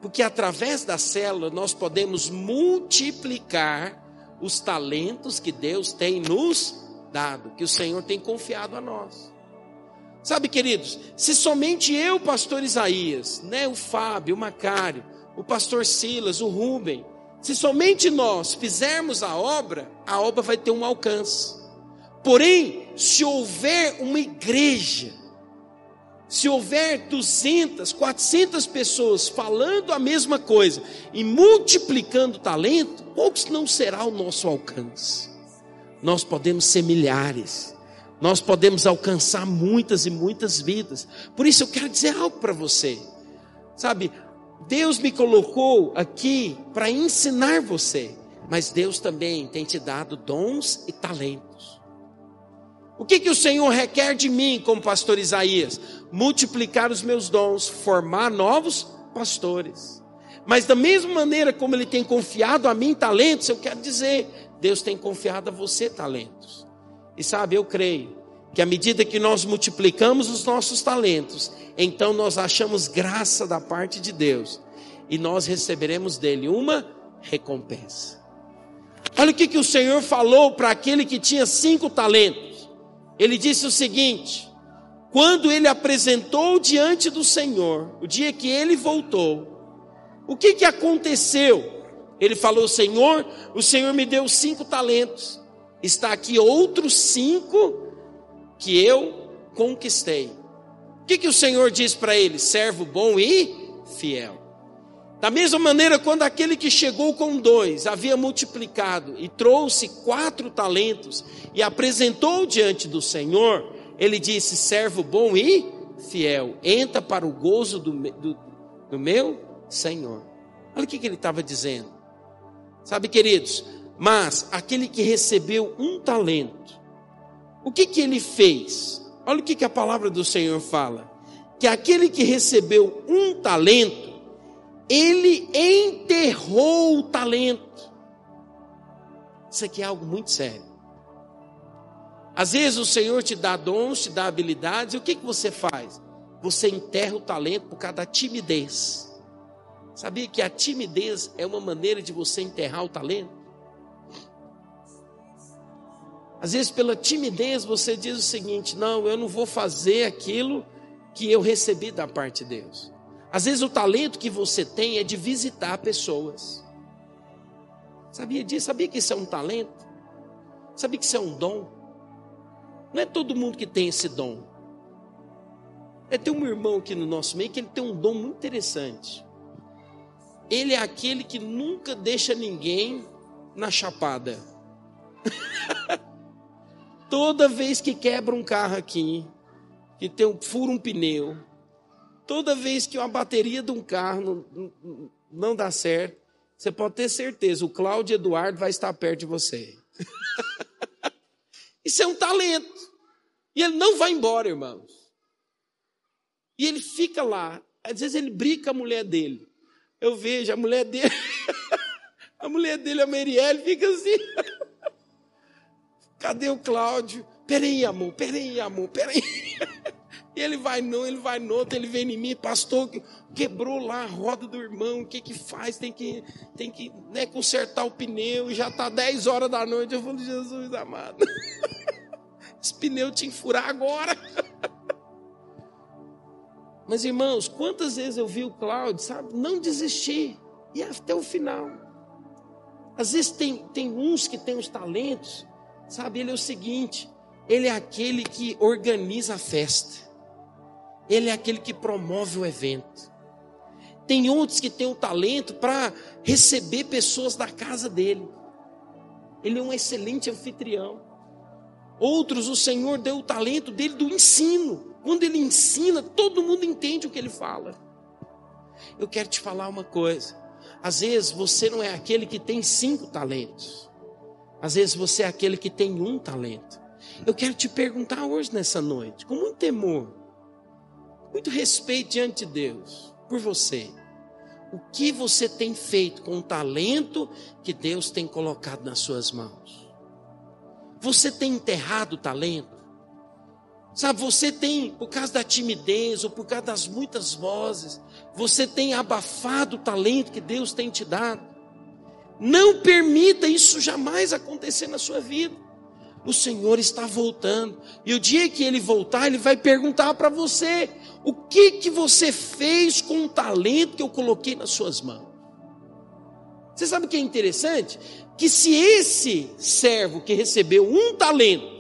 Porque através da célula nós podemos multiplicar os talentos que Deus tem nos dado, que o Senhor tem confiado a nós. Sabe, queridos, se somente eu, pastor Isaías, né, o Fábio, o Macário, o pastor Silas, o Rubem, se somente nós fizermos a obra, a obra vai ter um alcance. Porém, se houver uma igreja, se houver 200, 400 pessoas falando a mesma coisa e multiplicando talento, poucos não será o nosso alcance. Nós podemos ser milhares nós podemos alcançar muitas e muitas vidas. Por isso eu quero dizer algo para você. Sabe, Deus me colocou aqui para ensinar você, mas Deus também tem te dado dons e talentos. O que, que o Senhor requer de mim, como pastor Isaías? Multiplicar os meus dons, formar novos pastores. Mas da mesma maneira como Ele tem confiado a mim talentos, eu quero dizer, Deus tem confiado a você talentos. E sabe, eu creio que à medida que nós multiplicamos os nossos talentos, então nós achamos graça da parte de Deus e nós receberemos dele uma recompensa. Olha o que, que o Senhor falou para aquele que tinha cinco talentos. Ele disse o seguinte: quando ele apresentou diante do Senhor, o dia que ele voltou, o que, que aconteceu? Ele falou: Senhor, o Senhor me deu cinco talentos, está aqui outros cinco que eu conquistei. O que, que o Senhor diz para ele? Servo bom e fiel. Da mesma maneira, quando aquele que chegou com dois havia multiplicado e trouxe quatro talentos e apresentou diante do Senhor, ele disse: servo bom e fiel, entra para o gozo do, do, do meu Senhor. Olha o que, que ele estava dizendo. Sabe, queridos, mas aquele que recebeu um talento, o que, que ele fez? Olha o que, que a palavra do Senhor fala: que aquele que recebeu um talento, ele enterrou o talento. Isso aqui é algo muito sério. Às vezes o Senhor te dá dons, te dá habilidades, e o que, que você faz? Você enterra o talento por causa da timidez. Sabia que a timidez é uma maneira de você enterrar o talento? Às vezes, pela timidez, você diz o seguinte: não, eu não vou fazer aquilo que eu recebi da parte de Deus. Às vezes, o talento que você tem é de visitar pessoas. Sabia disso? Sabia que isso é um talento? Sabia que isso é um dom? Não é todo mundo que tem esse dom. É ter um irmão aqui no nosso meio que ele tem um dom muito interessante. Ele é aquele que nunca deixa ninguém na chapada. toda vez que quebra um carro aqui, que tem um, fura um pneu, toda vez que uma bateria de um carro não, não, dá certo, você pode ter certeza, o Cláudio Eduardo vai estar perto de você. Isso é um talento. E ele não vai embora, irmãos. E ele fica lá. Às vezes ele briga com a mulher dele. Eu vejo a mulher dele, a mulher dele, a Marielle, fica assim. Cadê o Cláudio? Peraí, amor, peraí, amor, peraí. Ele vai não, ele vai outro, ele vem em mim, pastor, quebrou lá a roda do irmão, o que que faz? Tem que, tem que né, consertar o pneu, já está 10 horas da noite. Eu falo, Jesus amado, esse pneu tinha que furar agora. Mas irmãos, quantas vezes eu vi o Cláudio, sabe, não desistir, e até o final. Às vezes tem, tem uns que têm os talentos, sabe, ele é o seguinte, ele é aquele que organiza a festa, ele é aquele que promove o evento. Tem outros que têm o talento para receber pessoas da casa dele. Ele é um excelente anfitrião. Outros, o Senhor deu o talento dele do ensino. Quando ele ensina, todo mundo entende o que ele fala. Eu quero te falar uma coisa. Às vezes você não é aquele que tem cinco talentos. Às vezes você é aquele que tem um talento. Eu quero te perguntar hoje nessa noite, com muito temor, muito respeito diante de Deus, por você. O que você tem feito com o talento que Deus tem colocado nas suas mãos? Você tem enterrado o talento? Sabe, você tem, por causa da timidez ou por causa das muitas vozes, você tem abafado o talento que Deus tem te dado. Não permita isso jamais acontecer na sua vida. O Senhor está voltando. E o dia que ele voltar, ele vai perguntar para você: o que que você fez com o talento que eu coloquei nas suas mãos? Você sabe o que é interessante? Que se esse servo que recebeu um talento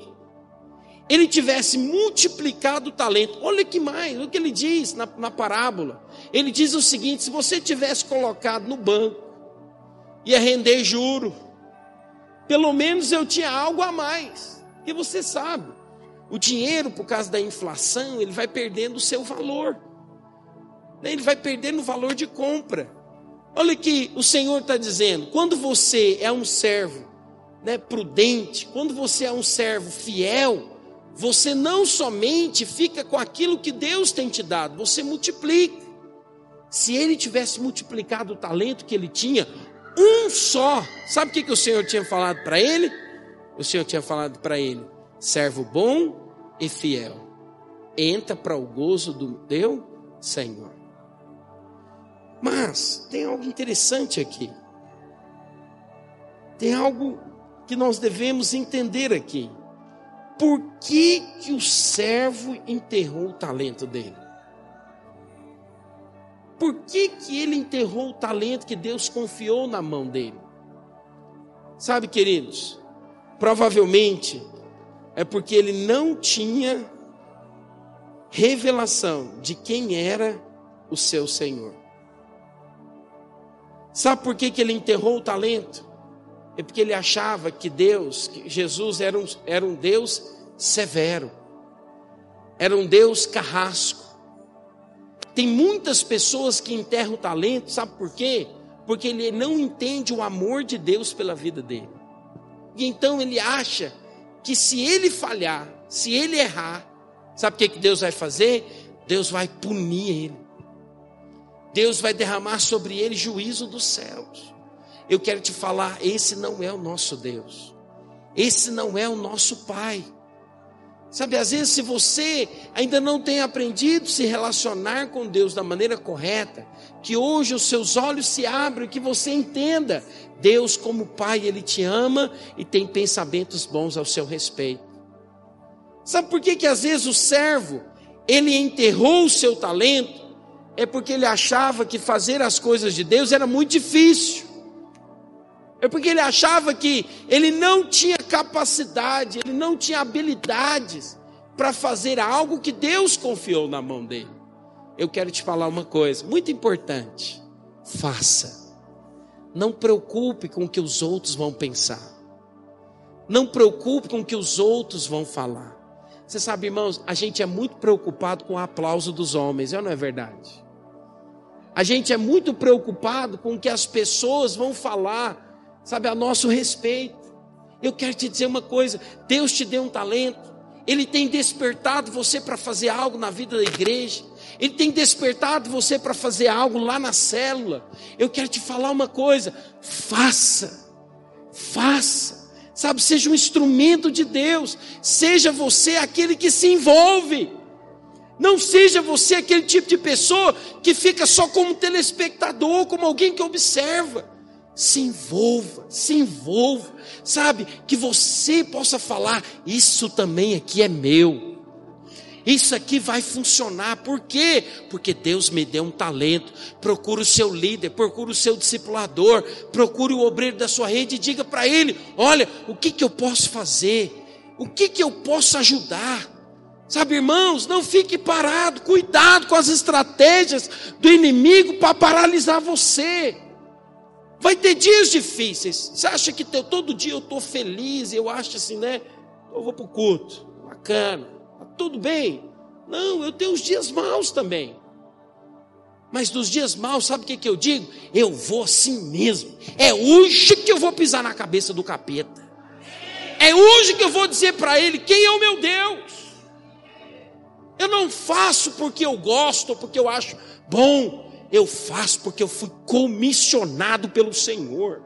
ele tivesse multiplicado o talento. Olha que mais, o que ele diz na, na parábola. Ele diz o seguinte: se você tivesse colocado no banco, ia render juro, pelo menos eu tinha algo a mais. E você sabe, o dinheiro, por causa da inflação, ele vai perdendo o seu valor, né? ele vai perdendo o valor de compra. Olha que o Senhor está dizendo: quando você é um servo né, prudente, quando você é um servo fiel, você não somente fica com aquilo que Deus tem te dado, você multiplica. Se ele tivesse multiplicado o talento que ele tinha, um só, sabe o que, que o Senhor tinha falado para ele? O Senhor tinha falado para ele: servo bom e fiel, entra para o gozo do teu Senhor. Mas tem algo interessante aqui. Tem algo que nós devemos entender aqui. Por que, que o servo enterrou o talento dele? Por que, que ele enterrou o talento que Deus confiou na mão dele? Sabe, queridos, provavelmente é porque ele não tinha revelação de quem era o seu Senhor. Sabe por que, que ele enterrou o talento? É porque ele achava que Deus, que Jesus era um, era um Deus severo, era um Deus carrasco. Tem muitas pessoas que enterram o talento, sabe por quê? Porque ele não entende o amor de Deus pela vida dele. E então ele acha que se ele falhar, se ele errar, sabe o que, que Deus vai fazer? Deus vai punir ele. Deus vai derramar sobre ele juízo dos céus. Eu quero te falar, esse não é o nosso Deus. Esse não é o nosso Pai. Sabe, às vezes, se você ainda não tem aprendido se relacionar com Deus da maneira correta, que hoje os seus olhos se abram e que você entenda, Deus, como Pai, Ele te ama e tem pensamentos bons ao seu respeito. Sabe por que, que às vezes o servo, ele enterrou o seu talento, é porque ele achava que fazer as coisas de Deus era muito difícil. É porque ele achava que ele não tinha capacidade, ele não tinha habilidades para fazer algo que Deus confiou na mão dele. Eu quero te falar uma coisa muito importante: faça. Não preocupe com o que os outros vão pensar. Não preocupe com o que os outros vão falar. Você sabe, irmãos, a gente é muito preocupado com o aplauso dos homens, é não é verdade? A gente é muito preocupado com o que as pessoas vão falar, sabe, a nosso respeito. Eu quero te dizer uma coisa: Deus te deu um talento, Ele tem despertado você para fazer algo na vida da igreja, Ele tem despertado você para fazer algo lá na célula. Eu quero te falar uma coisa: faça, faça, sabe, seja um instrumento de Deus, seja você aquele que se envolve. Não seja você aquele tipo de pessoa que fica só como telespectador, como alguém que observa. Se envolva, se envolva, sabe? Que você possa falar: Isso também aqui é meu. Isso aqui vai funcionar. Por quê? Porque Deus me deu um talento. Procure o seu líder, procure o seu discipulador, procure o obreiro da sua rede e diga para ele: Olha, o que, que eu posso fazer? O que, que eu posso ajudar? Sabe, irmãos, não fique parado, cuidado com as estratégias do inimigo para paralisar você. Vai ter dias difíceis. Você acha que todo dia eu estou feliz? Eu acho assim, né? Eu vou para o culto, bacana, tá tudo bem. Não, eu tenho os dias maus também. Mas nos dias maus, sabe o que, que eu digo? Eu vou assim mesmo. É hoje que eu vou pisar na cabeça do capeta. É hoje que eu vou dizer para ele quem é o meu Deus. Eu não faço porque eu gosto, porque eu acho bom. Eu faço porque eu fui comissionado pelo Senhor.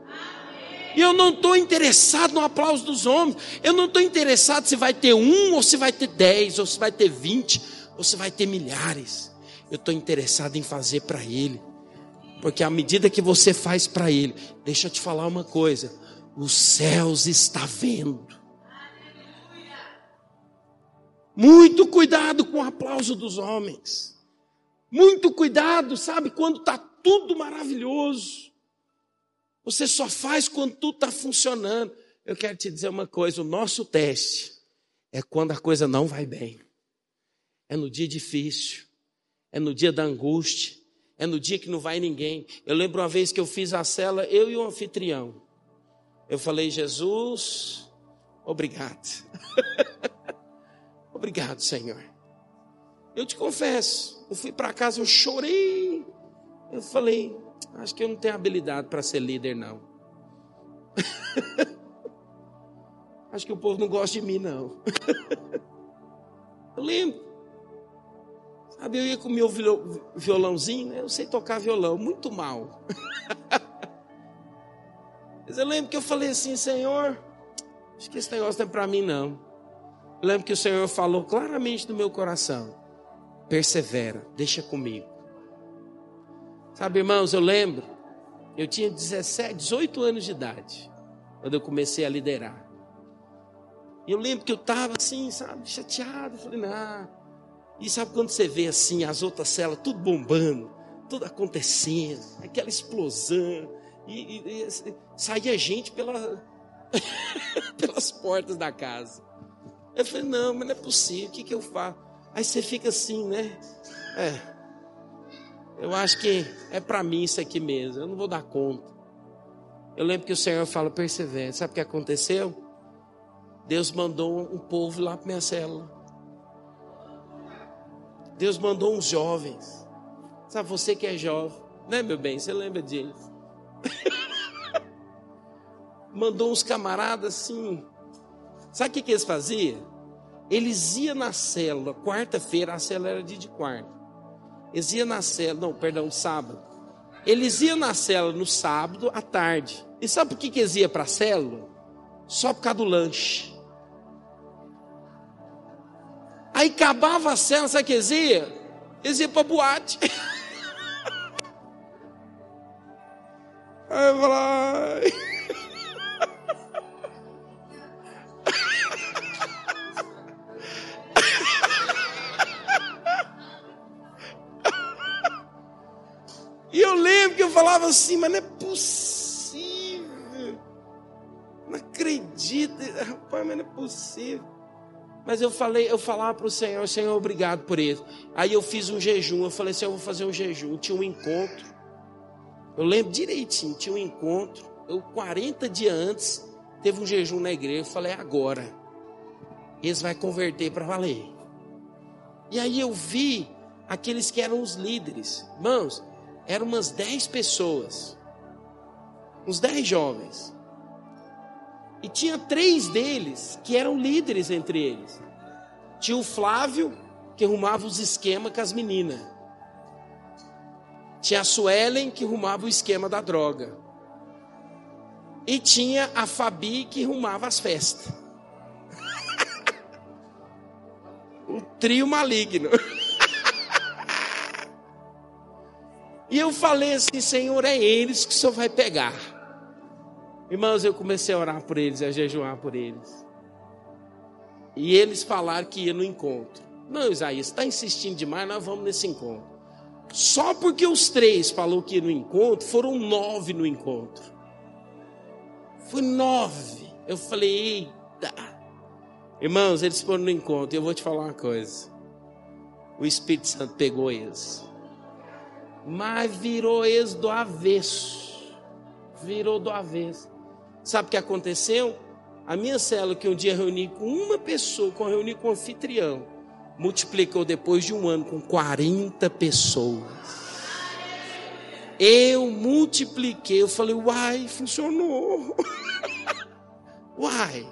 E eu não estou interessado no aplauso dos homens. Eu não estou interessado se vai ter um, ou se vai ter dez, ou se vai ter vinte, ou se vai ter milhares. Eu estou interessado em fazer para Ele. Porque à medida que você faz para Ele, deixa eu te falar uma coisa: os céus está vendo. Muito cuidado com o aplauso dos homens. Muito cuidado, sabe, quando está tudo maravilhoso. Você só faz quando tudo está funcionando. Eu quero te dizer uma coisa: o nosso teste é quando a coisa não vai bem. É no dia difícil, é no dia da angústia, é no dia que não vai ninguém. Eu lembro uma vez que eu fiz a cela, eu e o anfitrião. Eu falei, Jesus, obrigado. Obrigado, Senhor. Eu te confesso, eu fui para casa, eu chorei. Eu falei, acho que eu não tenho habilidade para ser líder, não. acho que o povo não gosta de mim, não. eu lembro. Sabe, eu ia com o meu violãozinho, né? eu sei tocar violão, muito mal. Mas eu lembro que eu falei assim, Senhor, acho que esse negócio não é para mim não. Eu lembro que o Senhor falou claramente no meu coração, persevera, deixa comigo. Sabe, irmãos, eu lembro, eu tinha 17, 18 anos de idade, quando eu comecei a liderar. E eu lembro que eu estava assim, sabe, chateado, falei, não e sabe quando você vê assim as outras celas tudo bombando, tudo acontecendo, aquela explosão, e, e, e saía gente pela, pelas portas da casa. Eu falei, não, mas não é possível, o que, que eu faço? Aí você fica assim, né? É, eu acho que é para mim isso aqui mesmo, eu não vou dar conta. Eu lembro que o Senhor fala, persevere. Sabe o que aconteceu? Deus mandou um povo lá para minha célula. Deus mandou uns jovens. Sabe, você que é jovem, né, meu bem? Você lembra disso? mandou uns camaradas assim. Sabe o que, que eles faziam? Eles iam na célula, quarta-feira, a célula era dia de quarta. Eles iam na célula, não, perdão, sábado. Eles iam na célula no sábado à tarde. E sabe por que, que eles iam para a célula? Só por causa do lanche. Aí acabava a cena, sabe o que eles iam? Eles iam para boate. Aí eu falava... falava assim, mas não é possível. Não acredito, rapaz, mas não é possível. Mas eu falei, eu falava para o Senhor, Senhor, obrigado por isso. Aí eu fiz um jejum, eu falei, Senhor, eu vou fazer um jejum. Tinha um encontro. Eu lembro direitinho, tinha um encontro. Eu, 40 dias antes, teve um jejum na igreja. Eu falei, agora. Eles vão converter para valer. E aí eu vi aqueles que eram os líderes. Irmãos, eram umas 10 pessoas. Uns 10 jovens. E tinha três deles que eram líderes entre eles. Tinha o Flávio, que arrumava os esquemas com as meninas. Tinha a Suelen, que arrumava o esquema da droga. E tinha a Fabi, que arrumava as festas. o trio maligno. e eu falei assim: Senhor, é eles que o Senhor vai pegar. Irmãos, eu comecei a orar por eles, a jejuar por eles. E eles falaram que ia no encontro. Não, Isaías, está insistindo demais, nós vamos nesse encontro. Só porque os três falou que ia no encontro, foram nove no encontro. Foi nove. Eu falei, eita. Irmãos, eles foram no encontro. E eu vou te falar uma coisa. O Espírito Santo pegou eles. Mas virou eles do avesso. Virou do avesso. Sabe o que aconteceu? A minha célula, que um dia reuni com uma pessoa, eu reuni com um anfitrião, multiplicou depois de um ano com 40 pessoas. Eu multipliquei, eu falei, uai, funcionou. uai.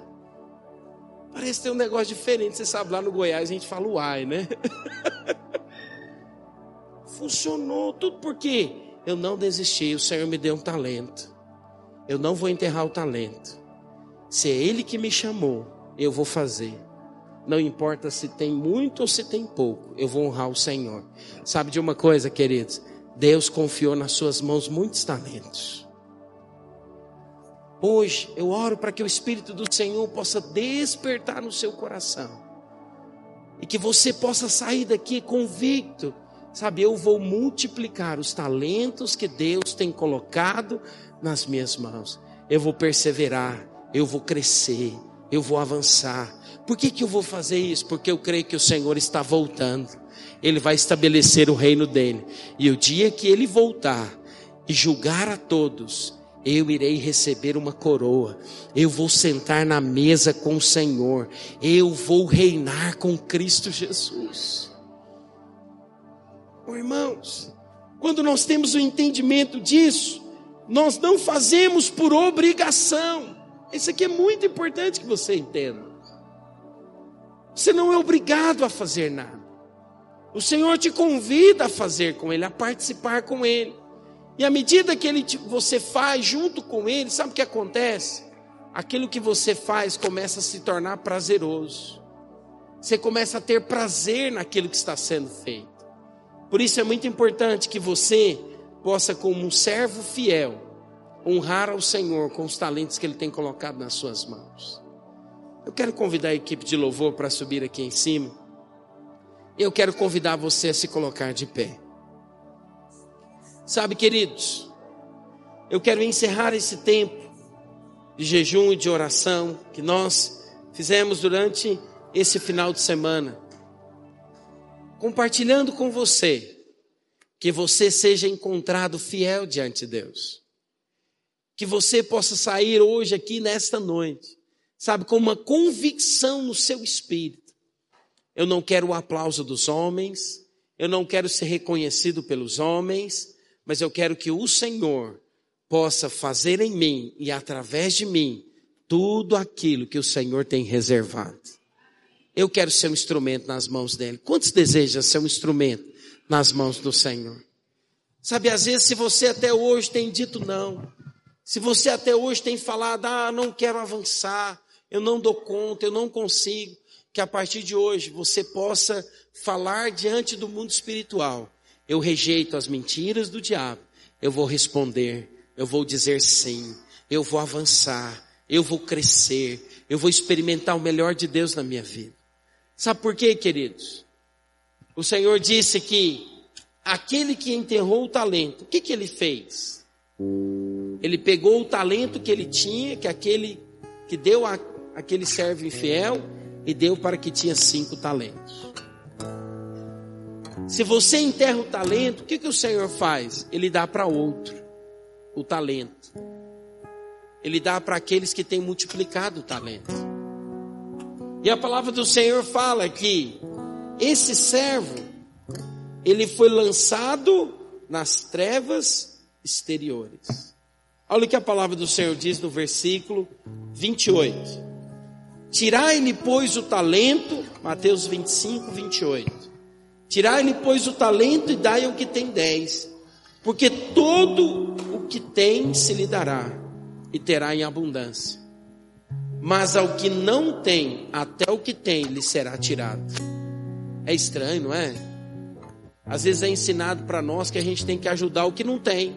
Parece ter um negócio diferente. Você sabe, lá no Goiás a gente fala uai, né? funcionou tudo porque eu não desisti, o Senhor me deu um talento eu não vou enterrar o talento. Se é Ele que me chamou, eu vou fazer. Não importa se tem muito ou se tem pouco, eu vou honrar o Senhor. Sabe de uma coisa, queridos? Deus confiou nas suas mãos muitos talentos. Hoje eu oro para que o Espírito do Senhor possa despertar no seu coração e que você possa sair daqui convicto. Sabe, eu vou multiplicar os talentos que Deus tem colocado nas minhas mãos. Eu vou perseverar, eu vou crescer, eu vou avançar. Por que, que eu vou fazer isso? Porque eu creio que o Senhor está voltando. Ele vai estabelecer o reino dele. E o dia que ele voltar e julgar a todos, eu irei receber uma coroa, eu vou sentar na mesa com o Senhor, eu vou reinar com Cristo Jesus. Oh, irmãos, quando nós temos o entendimento disso, nós não fazemos por obrigação. Isso aqui é muito importante que você entenda. Você não é obrigado a fazer nada. O Senhor te convida a fazer com Ele, a participar com Ele. E à medida que ele, você faz junto com Ele, sabe o que acontece? Aquilo que você faz começa a se tornar prazeroso. Você começa a ter prazer naquilo que está sendo feito. Por isso é muito importante que você possa, como um servo fiel, honrar ao Senhor com os talentos que Ele tem colocado nas suas mãos. Eu quero convidar a equipe de louvor para subir aqui em cima. Eu quero convidar você a se colocar de pé. Sabe, queridos, eu quero encerrar esse tempo de jejum e de oração que nós fizemos durante esse final de semana, compartilhando com você que você seja encontrado fiel diante de Deus. Que você possa sair hoje aqui nesta noite, sabe, com uma convicção no seu espírito. Eu não quero o aplauso dos homens, eu não quero ser reconhecido pelos homens, mas eu quero que o Senhor possa fazer em mim e através de mim tudo aquilo que o Senhor tem reservado. Eu quero ser um instrumento nas mãos dele. Quantos desejam ser um instrumento nas mãos do Senhor? Sabe, às vezes, se você até hoje tem dito não, se você até hoje tem falado, ah, não quero avançar, eu não dou conta, eu não consigo, que a partir de hoje você possa falar diante do mundo espiritual. Eu rejeito as mentiras do diabo, eu vou responder, eu vou dizer sim, eu vou avançar, eu vou crescer, eu vou experimentar o melhor de Deus na minha vida. Sabe por quê, queridos? O Senhor disse que aquele que enterrou o talento, o que, que ele fez? Ele pegou o talento que ele tinha, que aquele que deu a, aquele servo infiel, e deu para que tinha cinco talentos. Se você enterra o talento, o que, que o Senhor faz? Ele dá para outro o talento. Ele dá para aqueles que têm multiplicado o talento. E a palavra do Senhor fala que esse servo, ele foi lançado nas trevas exteriores. Olha o que a palavra do Senhor diz no versículo 28. Tirai-lhe, pois, o talento, Mateus 25, 28. Tirai-lhe, pois, o talento e dai ao que tem dez, porque todo o que tem se lhe dará e terá em abundância mas ao que não tem, até o que tem lhe será tirado. É estranho, não é? Às vezes é ensinado para nós que a gente tem que ajudar o que não tem.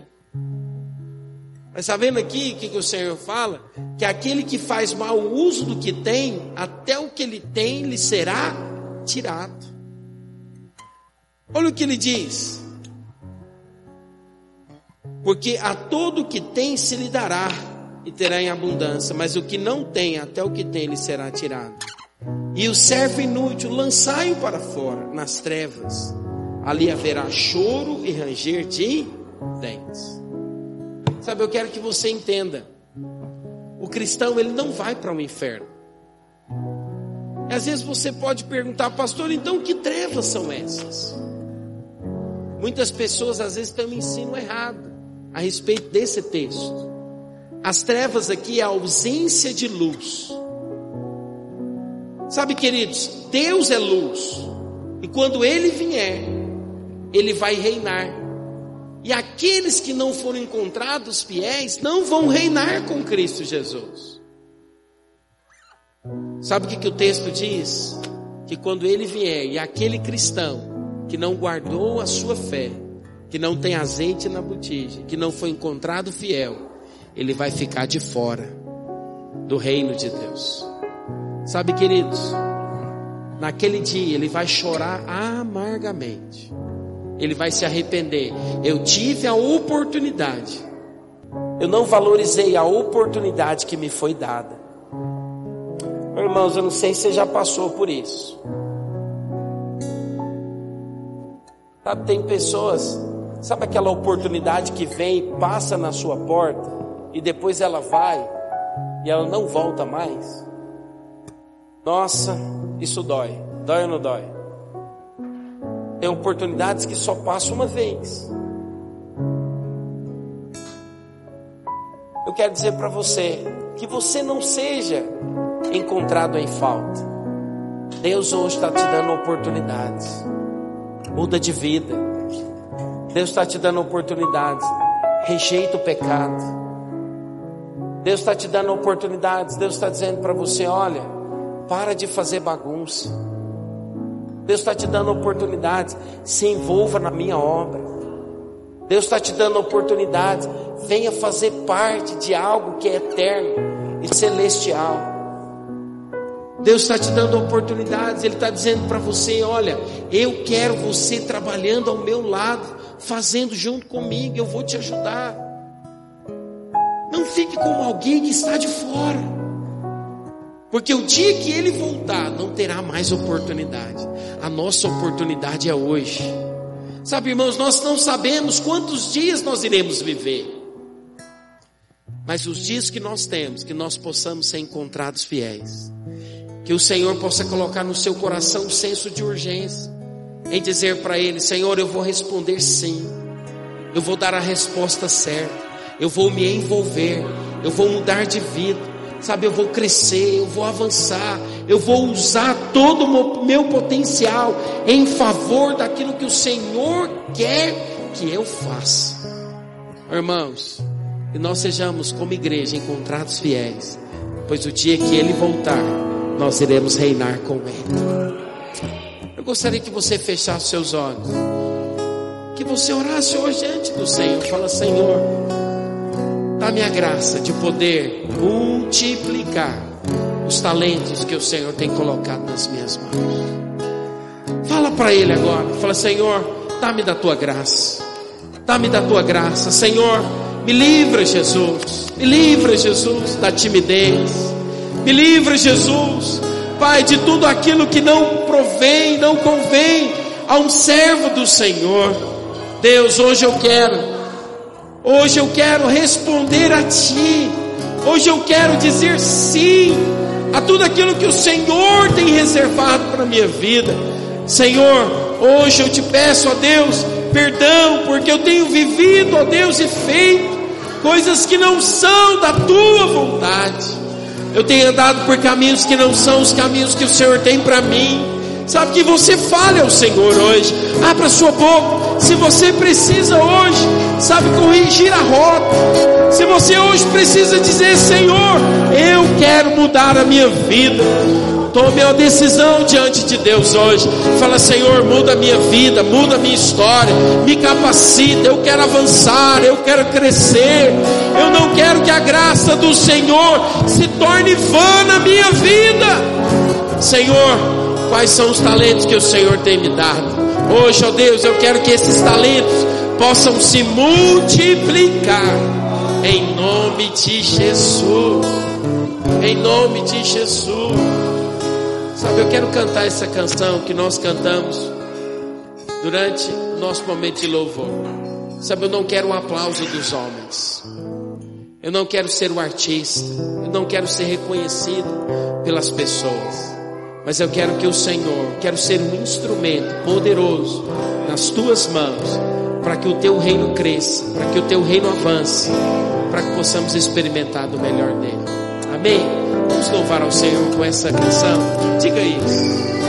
Mas está vendo aqui o que, que o Senhor fala? Que aquele que faz mau uso do que tem, até o que ele tem lhe será tirado. Olha o que ele diz. Porque a todo que tem se lhe dará e terá em abundância, mas o que não tem, até o que tem, lhe será tirado. E o servo inútil, lançai-o para fora, nas trevas. Ali haverá choro e ranger de dentes. Sabe, eu quero que você entenda. O cristão, ele não vai para o um inferno. E às vezes você pode perguntar, pastor, então que trevas são essas? Muitas pessoas às vezes têm um ensino errado a respeito desse texto. As trevas aqui é a ausência de luz. Sabe, queridos, Deus é luz. E quando Ele vier, Ele vai reinar. E aqueles que não foram encontrados fiéis não vão reinar com Cristo Jesus. Sabe o que, que o texto diz? Que quando Ele vier e aquele cristão que não guardou a sua fé, que não tem azeite na botija, que não foi encontrado fiel, ele vai ficar de fora do reino de Deus. Sabe, queridos, naquele dia ele vai chorar amargamente. Ele vai se arrepender. Eu tive a oportunidade. Eu não valorizei a oportunidade que me foi dada. Irmãos, eu não sei se você já passou por isso. Sabe, tem pessoas, sabe aquela oportunidade que vem e passa na sua porta? E depois ela vai e ela não volta mais. Nossa, isso dói. Dói ou não dói? Tem oportunidades que só passam uma vez. Eu quero dizer para você que você não seja encontrado em falta. Deus hoje está te dando oportunidades. Muda de vida. Deus está te dando oportunidades. Rejeita o pecado. Deus está te dando oportunidades. Deus está dizendo para você: olha, para de fazer bagunça. Deus está te dando oportunidades. Se envolva na minha obra. Deus está te dando oportunidades. Venha fazer parte de algo que é eterno e celestial. Deus está te dando oportunidades, Ele está dizendo para você: olha, eu quero você trabalhando ao meu lado, fazendo junto comigo, eu vou te ajudar. Não fique como alguém que está de fora, porque o dia que Ele voltar, não terá mais oportunidade. A nossa oportunidade é hoje. Sabe, irmãos, nós não sabemos quantos dias nós iremos viver. Mas os dias que nós temos, que nós possamos ser encontrados fiéis. Que o Senhor possa colocar no seu coração um senso de urgência, em dizer para Ele: Senhor, eu vou responder sim, eu vou dar a resposta certa, eu vou me envolver, eu vou mudar de vida, sabe, eu vou crescer, eu vou avançar, eu vou usar todo o meu potencial em favor daquilo que o Senhor quer que eu faça. Irmãos, que nós sejamos como igreja encontrados fiéis, pois o dia que Ele voltar, nós iremos reinar com Ele. Eu gostaria que você fechasse seus olhos, que você orasse hoje diante do Senhor. Fala, Senhor, dá-me a graça de poder multiplicar os talentos que o Senhor tem colocado nas minhas mãos. Fala para Ele agora, fala, Senhor, dá-me da tua graça, dá-me da tua graça, Senhor, me livra, Jesus, me livra, Jesus, da timidez. Me livra, Jesus, Pai, de tudo aquilo que não provém, não convém a um servo do Senhor. Deus, hoje eu quero, hoje eu quero responder a Ti, hoje eu quero dizer sim a tudo aquilo que o Senhor tem reservado para a minha vida. Senhor, hoje eu te peço, ó Deus, perdão, porque eu tenho vivido, ó Deus, e feito coisas que não são da tua vontade. Eu tenho andado por caminhos que não são os caminhos que o Senhor tem para mim. Sabe que você fale ao Senhor hoje. Abra sua boca. Se você precisa hoje, sabe, corrigir a rota. Se você hoje precisa dizer, Senhor, eu quero mudar a minha vida. Tome uma decisão diante de Deus hoje. Fala, Senhor, muda a minha vida, muda a minha história, me capacita. Eu quero avançar, eu quero crescer. Eu não quero que a graça do Senhor se torne vã na minha vida. Senhor, quais são os talentos que o Senhor tem me dado? Hoje, ó Deus, eu quero que esses talentos possam se multiplicar. Em nome de Jesus. Em nome de Jesus. Sabe, eu quero cantar essa canção que nós cantamos durante o nosso momento de louvor. Sabe, eu não quero o aplauso dos homens. Eu não quero ser o artista. Eu não quero ser reconhecido pelas pessoas. Mas eu quero que o Senhor, quero ser um instrumento poderoso nas tuas mãos, para que o teu reino cresça, para que o teu reino avance, para que possamos experimentar do melhor dele. Amém? Vamos louvar ao Senhor com essa canção. Diga isso.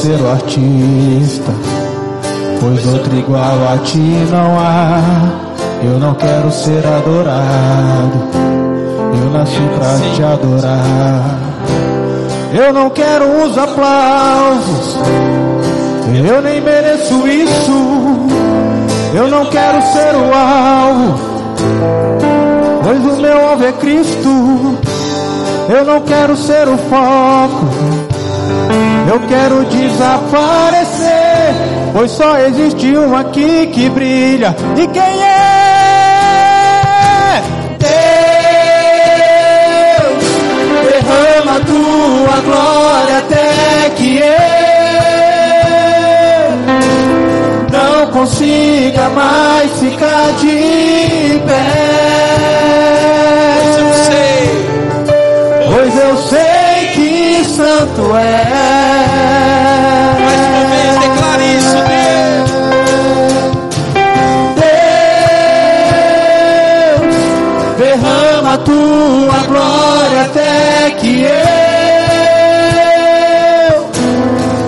Ser o artista, pois outro igual a ti não há. Eu não quero ser adorado, eu nasci pra te adorar. Eu não quero os aplausos, eu nem mereço isso. Eu não quero ser o alvo, pois o meu alvo é Cristo. Eu não quero ser o foco, eu quero desaparecer, pois só existe um aqui que brilha. E quem é? Deus, derrama a tua glória até que eu não consiga mais ficar de pé. Pois eu sei que santo é. Até que eu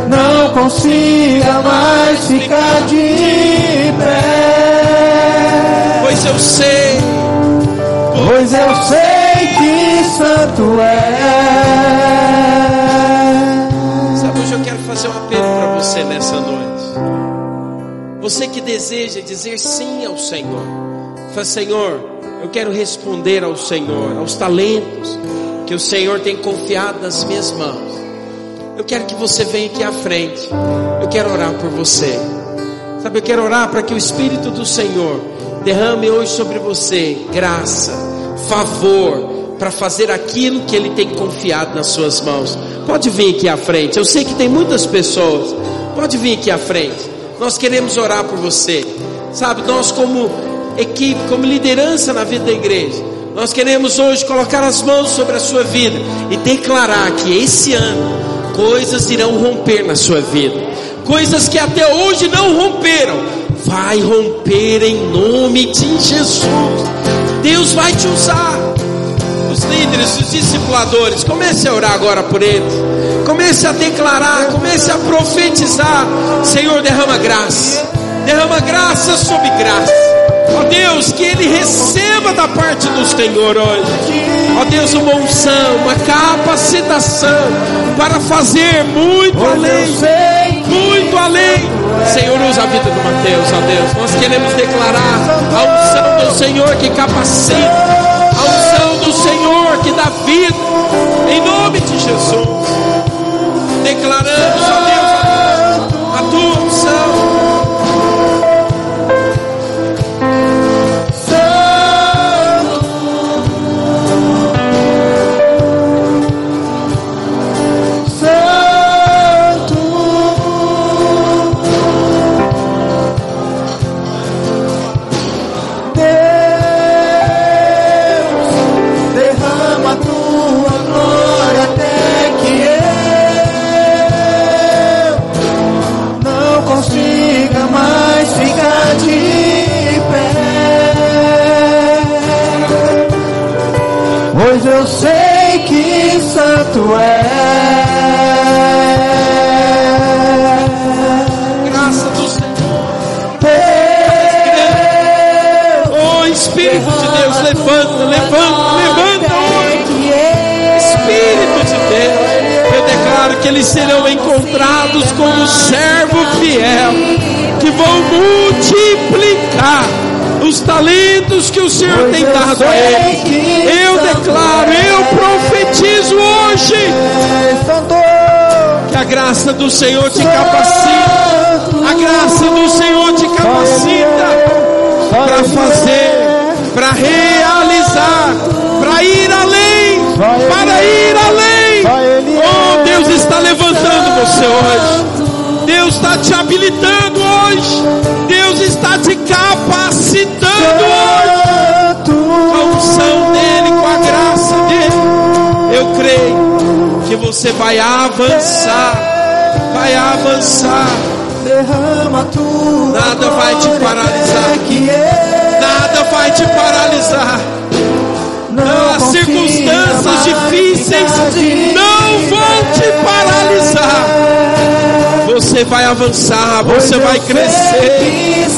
não consiga mais ficar de pé. Pois eu sei, Pois eu sei que santo é. sabe, hoje eu quero fazer um apelo para você nessa noite. Você que deseja dizer sim ao Senhor, fala, Senhor, eu quero responder ao Senhor, aos talentos que o Senhor tem confiado nas minhas mãos. Eu quero que você venha aqui à frente. Eu quero orar por você. Sabe, eu quero orar para que o Espírito do Senhor derrame hoje sobre você graça, favor, para fazer aquilo que Ele tem confiado nas suas mãos. Pode vir aqui à frente. Eu sei que tem muitas pessoas. Pode vir aqui à frente. Nós queremos orar por você. Sabe, nós como equipe, como liderança na vida da igreja, nós queremos hoje colocar as mãos sobre a sua vida e declarar que esse ano coisas irão romper na sua vida. Coisas que até hoje não romperam, vai romper em nome de Jesus. Deus vai te usar. Os líderes, os discipuladores, comece a orar agora por eles. Comece a declarar, comece a profetizar. Senhor, derrama graça. Derrama graça sobre graça. Ó Deus, que ele receba da parte do Senhor hoje. Ó Deus, uma unção, uma capacitação para fazer muito além muito além. Senhor, usa a vida do Mateus, ó Deus. Nós queremos declarar a unção do Senhor que capacita, a unção do Senhor que dá vida, em nome de Jesus. Declaramos, ó Deus, a tua unção. Eu sei que santo é. Graça do Senhor. Oh Espírito de Deus, levanta, levanta, levanta hoje. Espírito de Deus, eu declaro que eles serão encontrados como servo fiel, que vão multiplicar os talentos que o Senhor tem dado a eles. Eu declaro, eu profetizo hoje que a graça do Senhor te capacita, a graça do Senhor te capacita para fazer, para realizar, para ir além, para ir além. Oh, Deus está levantando você hoje. Deus está te habilitando hoje. Deus está te capacitando hoje. Com a unção dele, com a graça dele. Eu creio que você vai avançar. Vai avançar. derrama tua Nada vai te paralisar. Nada vai te paralisar. não As circunstâncias difíceis não vão Você vai avançar, você vai crescer.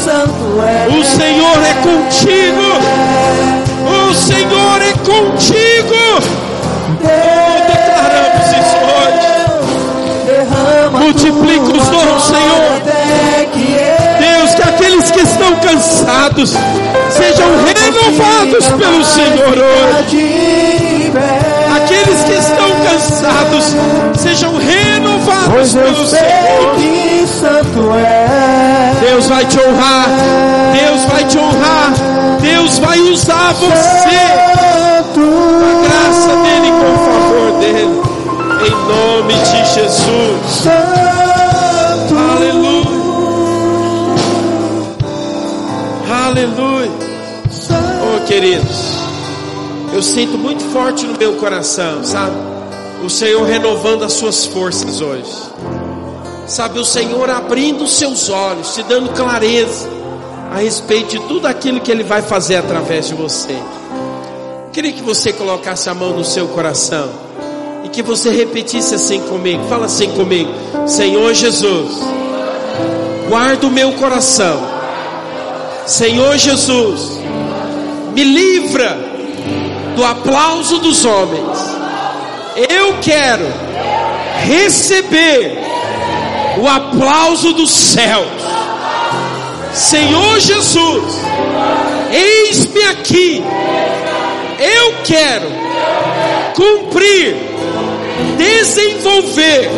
O Senhor é contigo. O Senhor é contigo. Oh, declaramos isso hoje. Multiplica os dons, Senhor. Deus, que aqueles que estão cansados sejam renovados pelo Senhor hoje. Aqueles que estão cansados sejam renovados pelo Senhor. Deus vai te honrar. Deus vai te honrar. Deus vai usar você. A graça dele com o favor dele. Em nome de Jesus. Aleluia. Aleluia. Oh, queridos. Eu sinto muito forte no meu coração, sabe? O Senhor renovando as suas forças hoje. Sabe, o Senhor abrindo os seus olhos, te dando clareza a respeito de tudo aquilo que Ele vai fazer através de você. Queria que você colocasse a mão no seu coração e que você repetisse assim comigo. Fala assim comigo: Senhor Jesus, guarda o meu coração. Senhor Jesus, me livra do aplauso dos homens. Eu quero receber o aplauso dos céus. Senhor Jesus, eis-me aqui. Eu quero cumprir, desenvolver,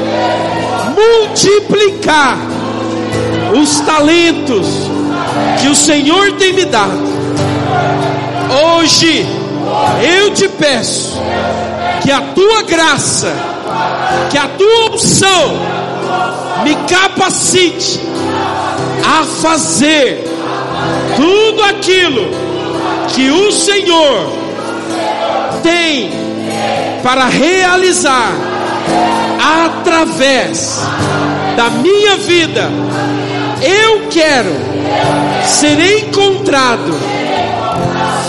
multiplicar os talentos que o Senhor tem me dado. Hoje, eu te peço que a tua graça, que a tua unção me capacite a fazer tudo aquilo que o Senhor tem para realizar através da minha vida. Eu quero ser encontrado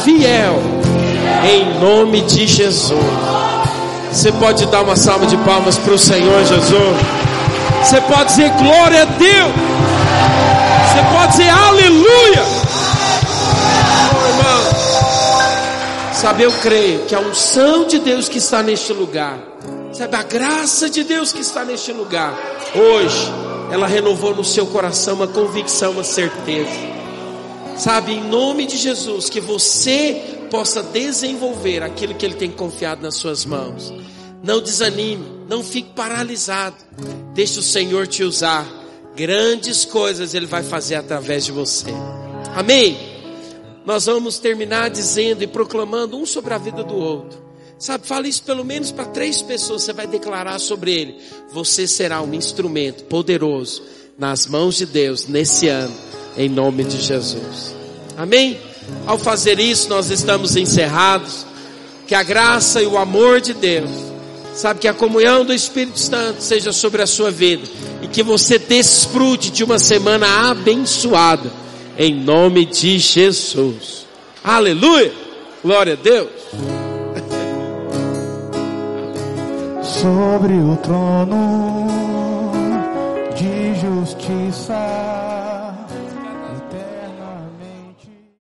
fiel em nome de Jesus. Você pode dar uma salva de palmas para o Senhor Jesus. Você pode dizer glória a Deus. Você pode dizer aleluia. Oh, irmão. Sabe, eu creio que a unção de Deus que está neste lugar, sabe, a graça de Deus que está neste lugar, hoje, ela renovou no seu coração uma convicção, uma certeza. Sabe, em nome de Jesus, que você possa desenvolver aquilo que Ele tem confiado nas suas mãos. Não desanime, não fique paralisado. Deixe o Senhor te usar. Grandes coisas Ele vai fazer através de você. Amém? Nós vamos terminar dizendo e proclamando um sobre a vida do outro. Sabe, fala isso pelo menos para três pessoas. Você vai declarar sobre ele. Você será um instrumento poderoso nas mãos de Deus nesse ano, em nome de Jesus. Amém? Ao fazer isso, nós estamos encerrados. Que a graça e o amor de Deus, sabe, que a comunhão do Espírito Santo seja sobre a sua vida e que você desfrute de uma semana abençoada, em nome de Jesus. Aleluia! Glória a Deus! Sobre o trono de justiça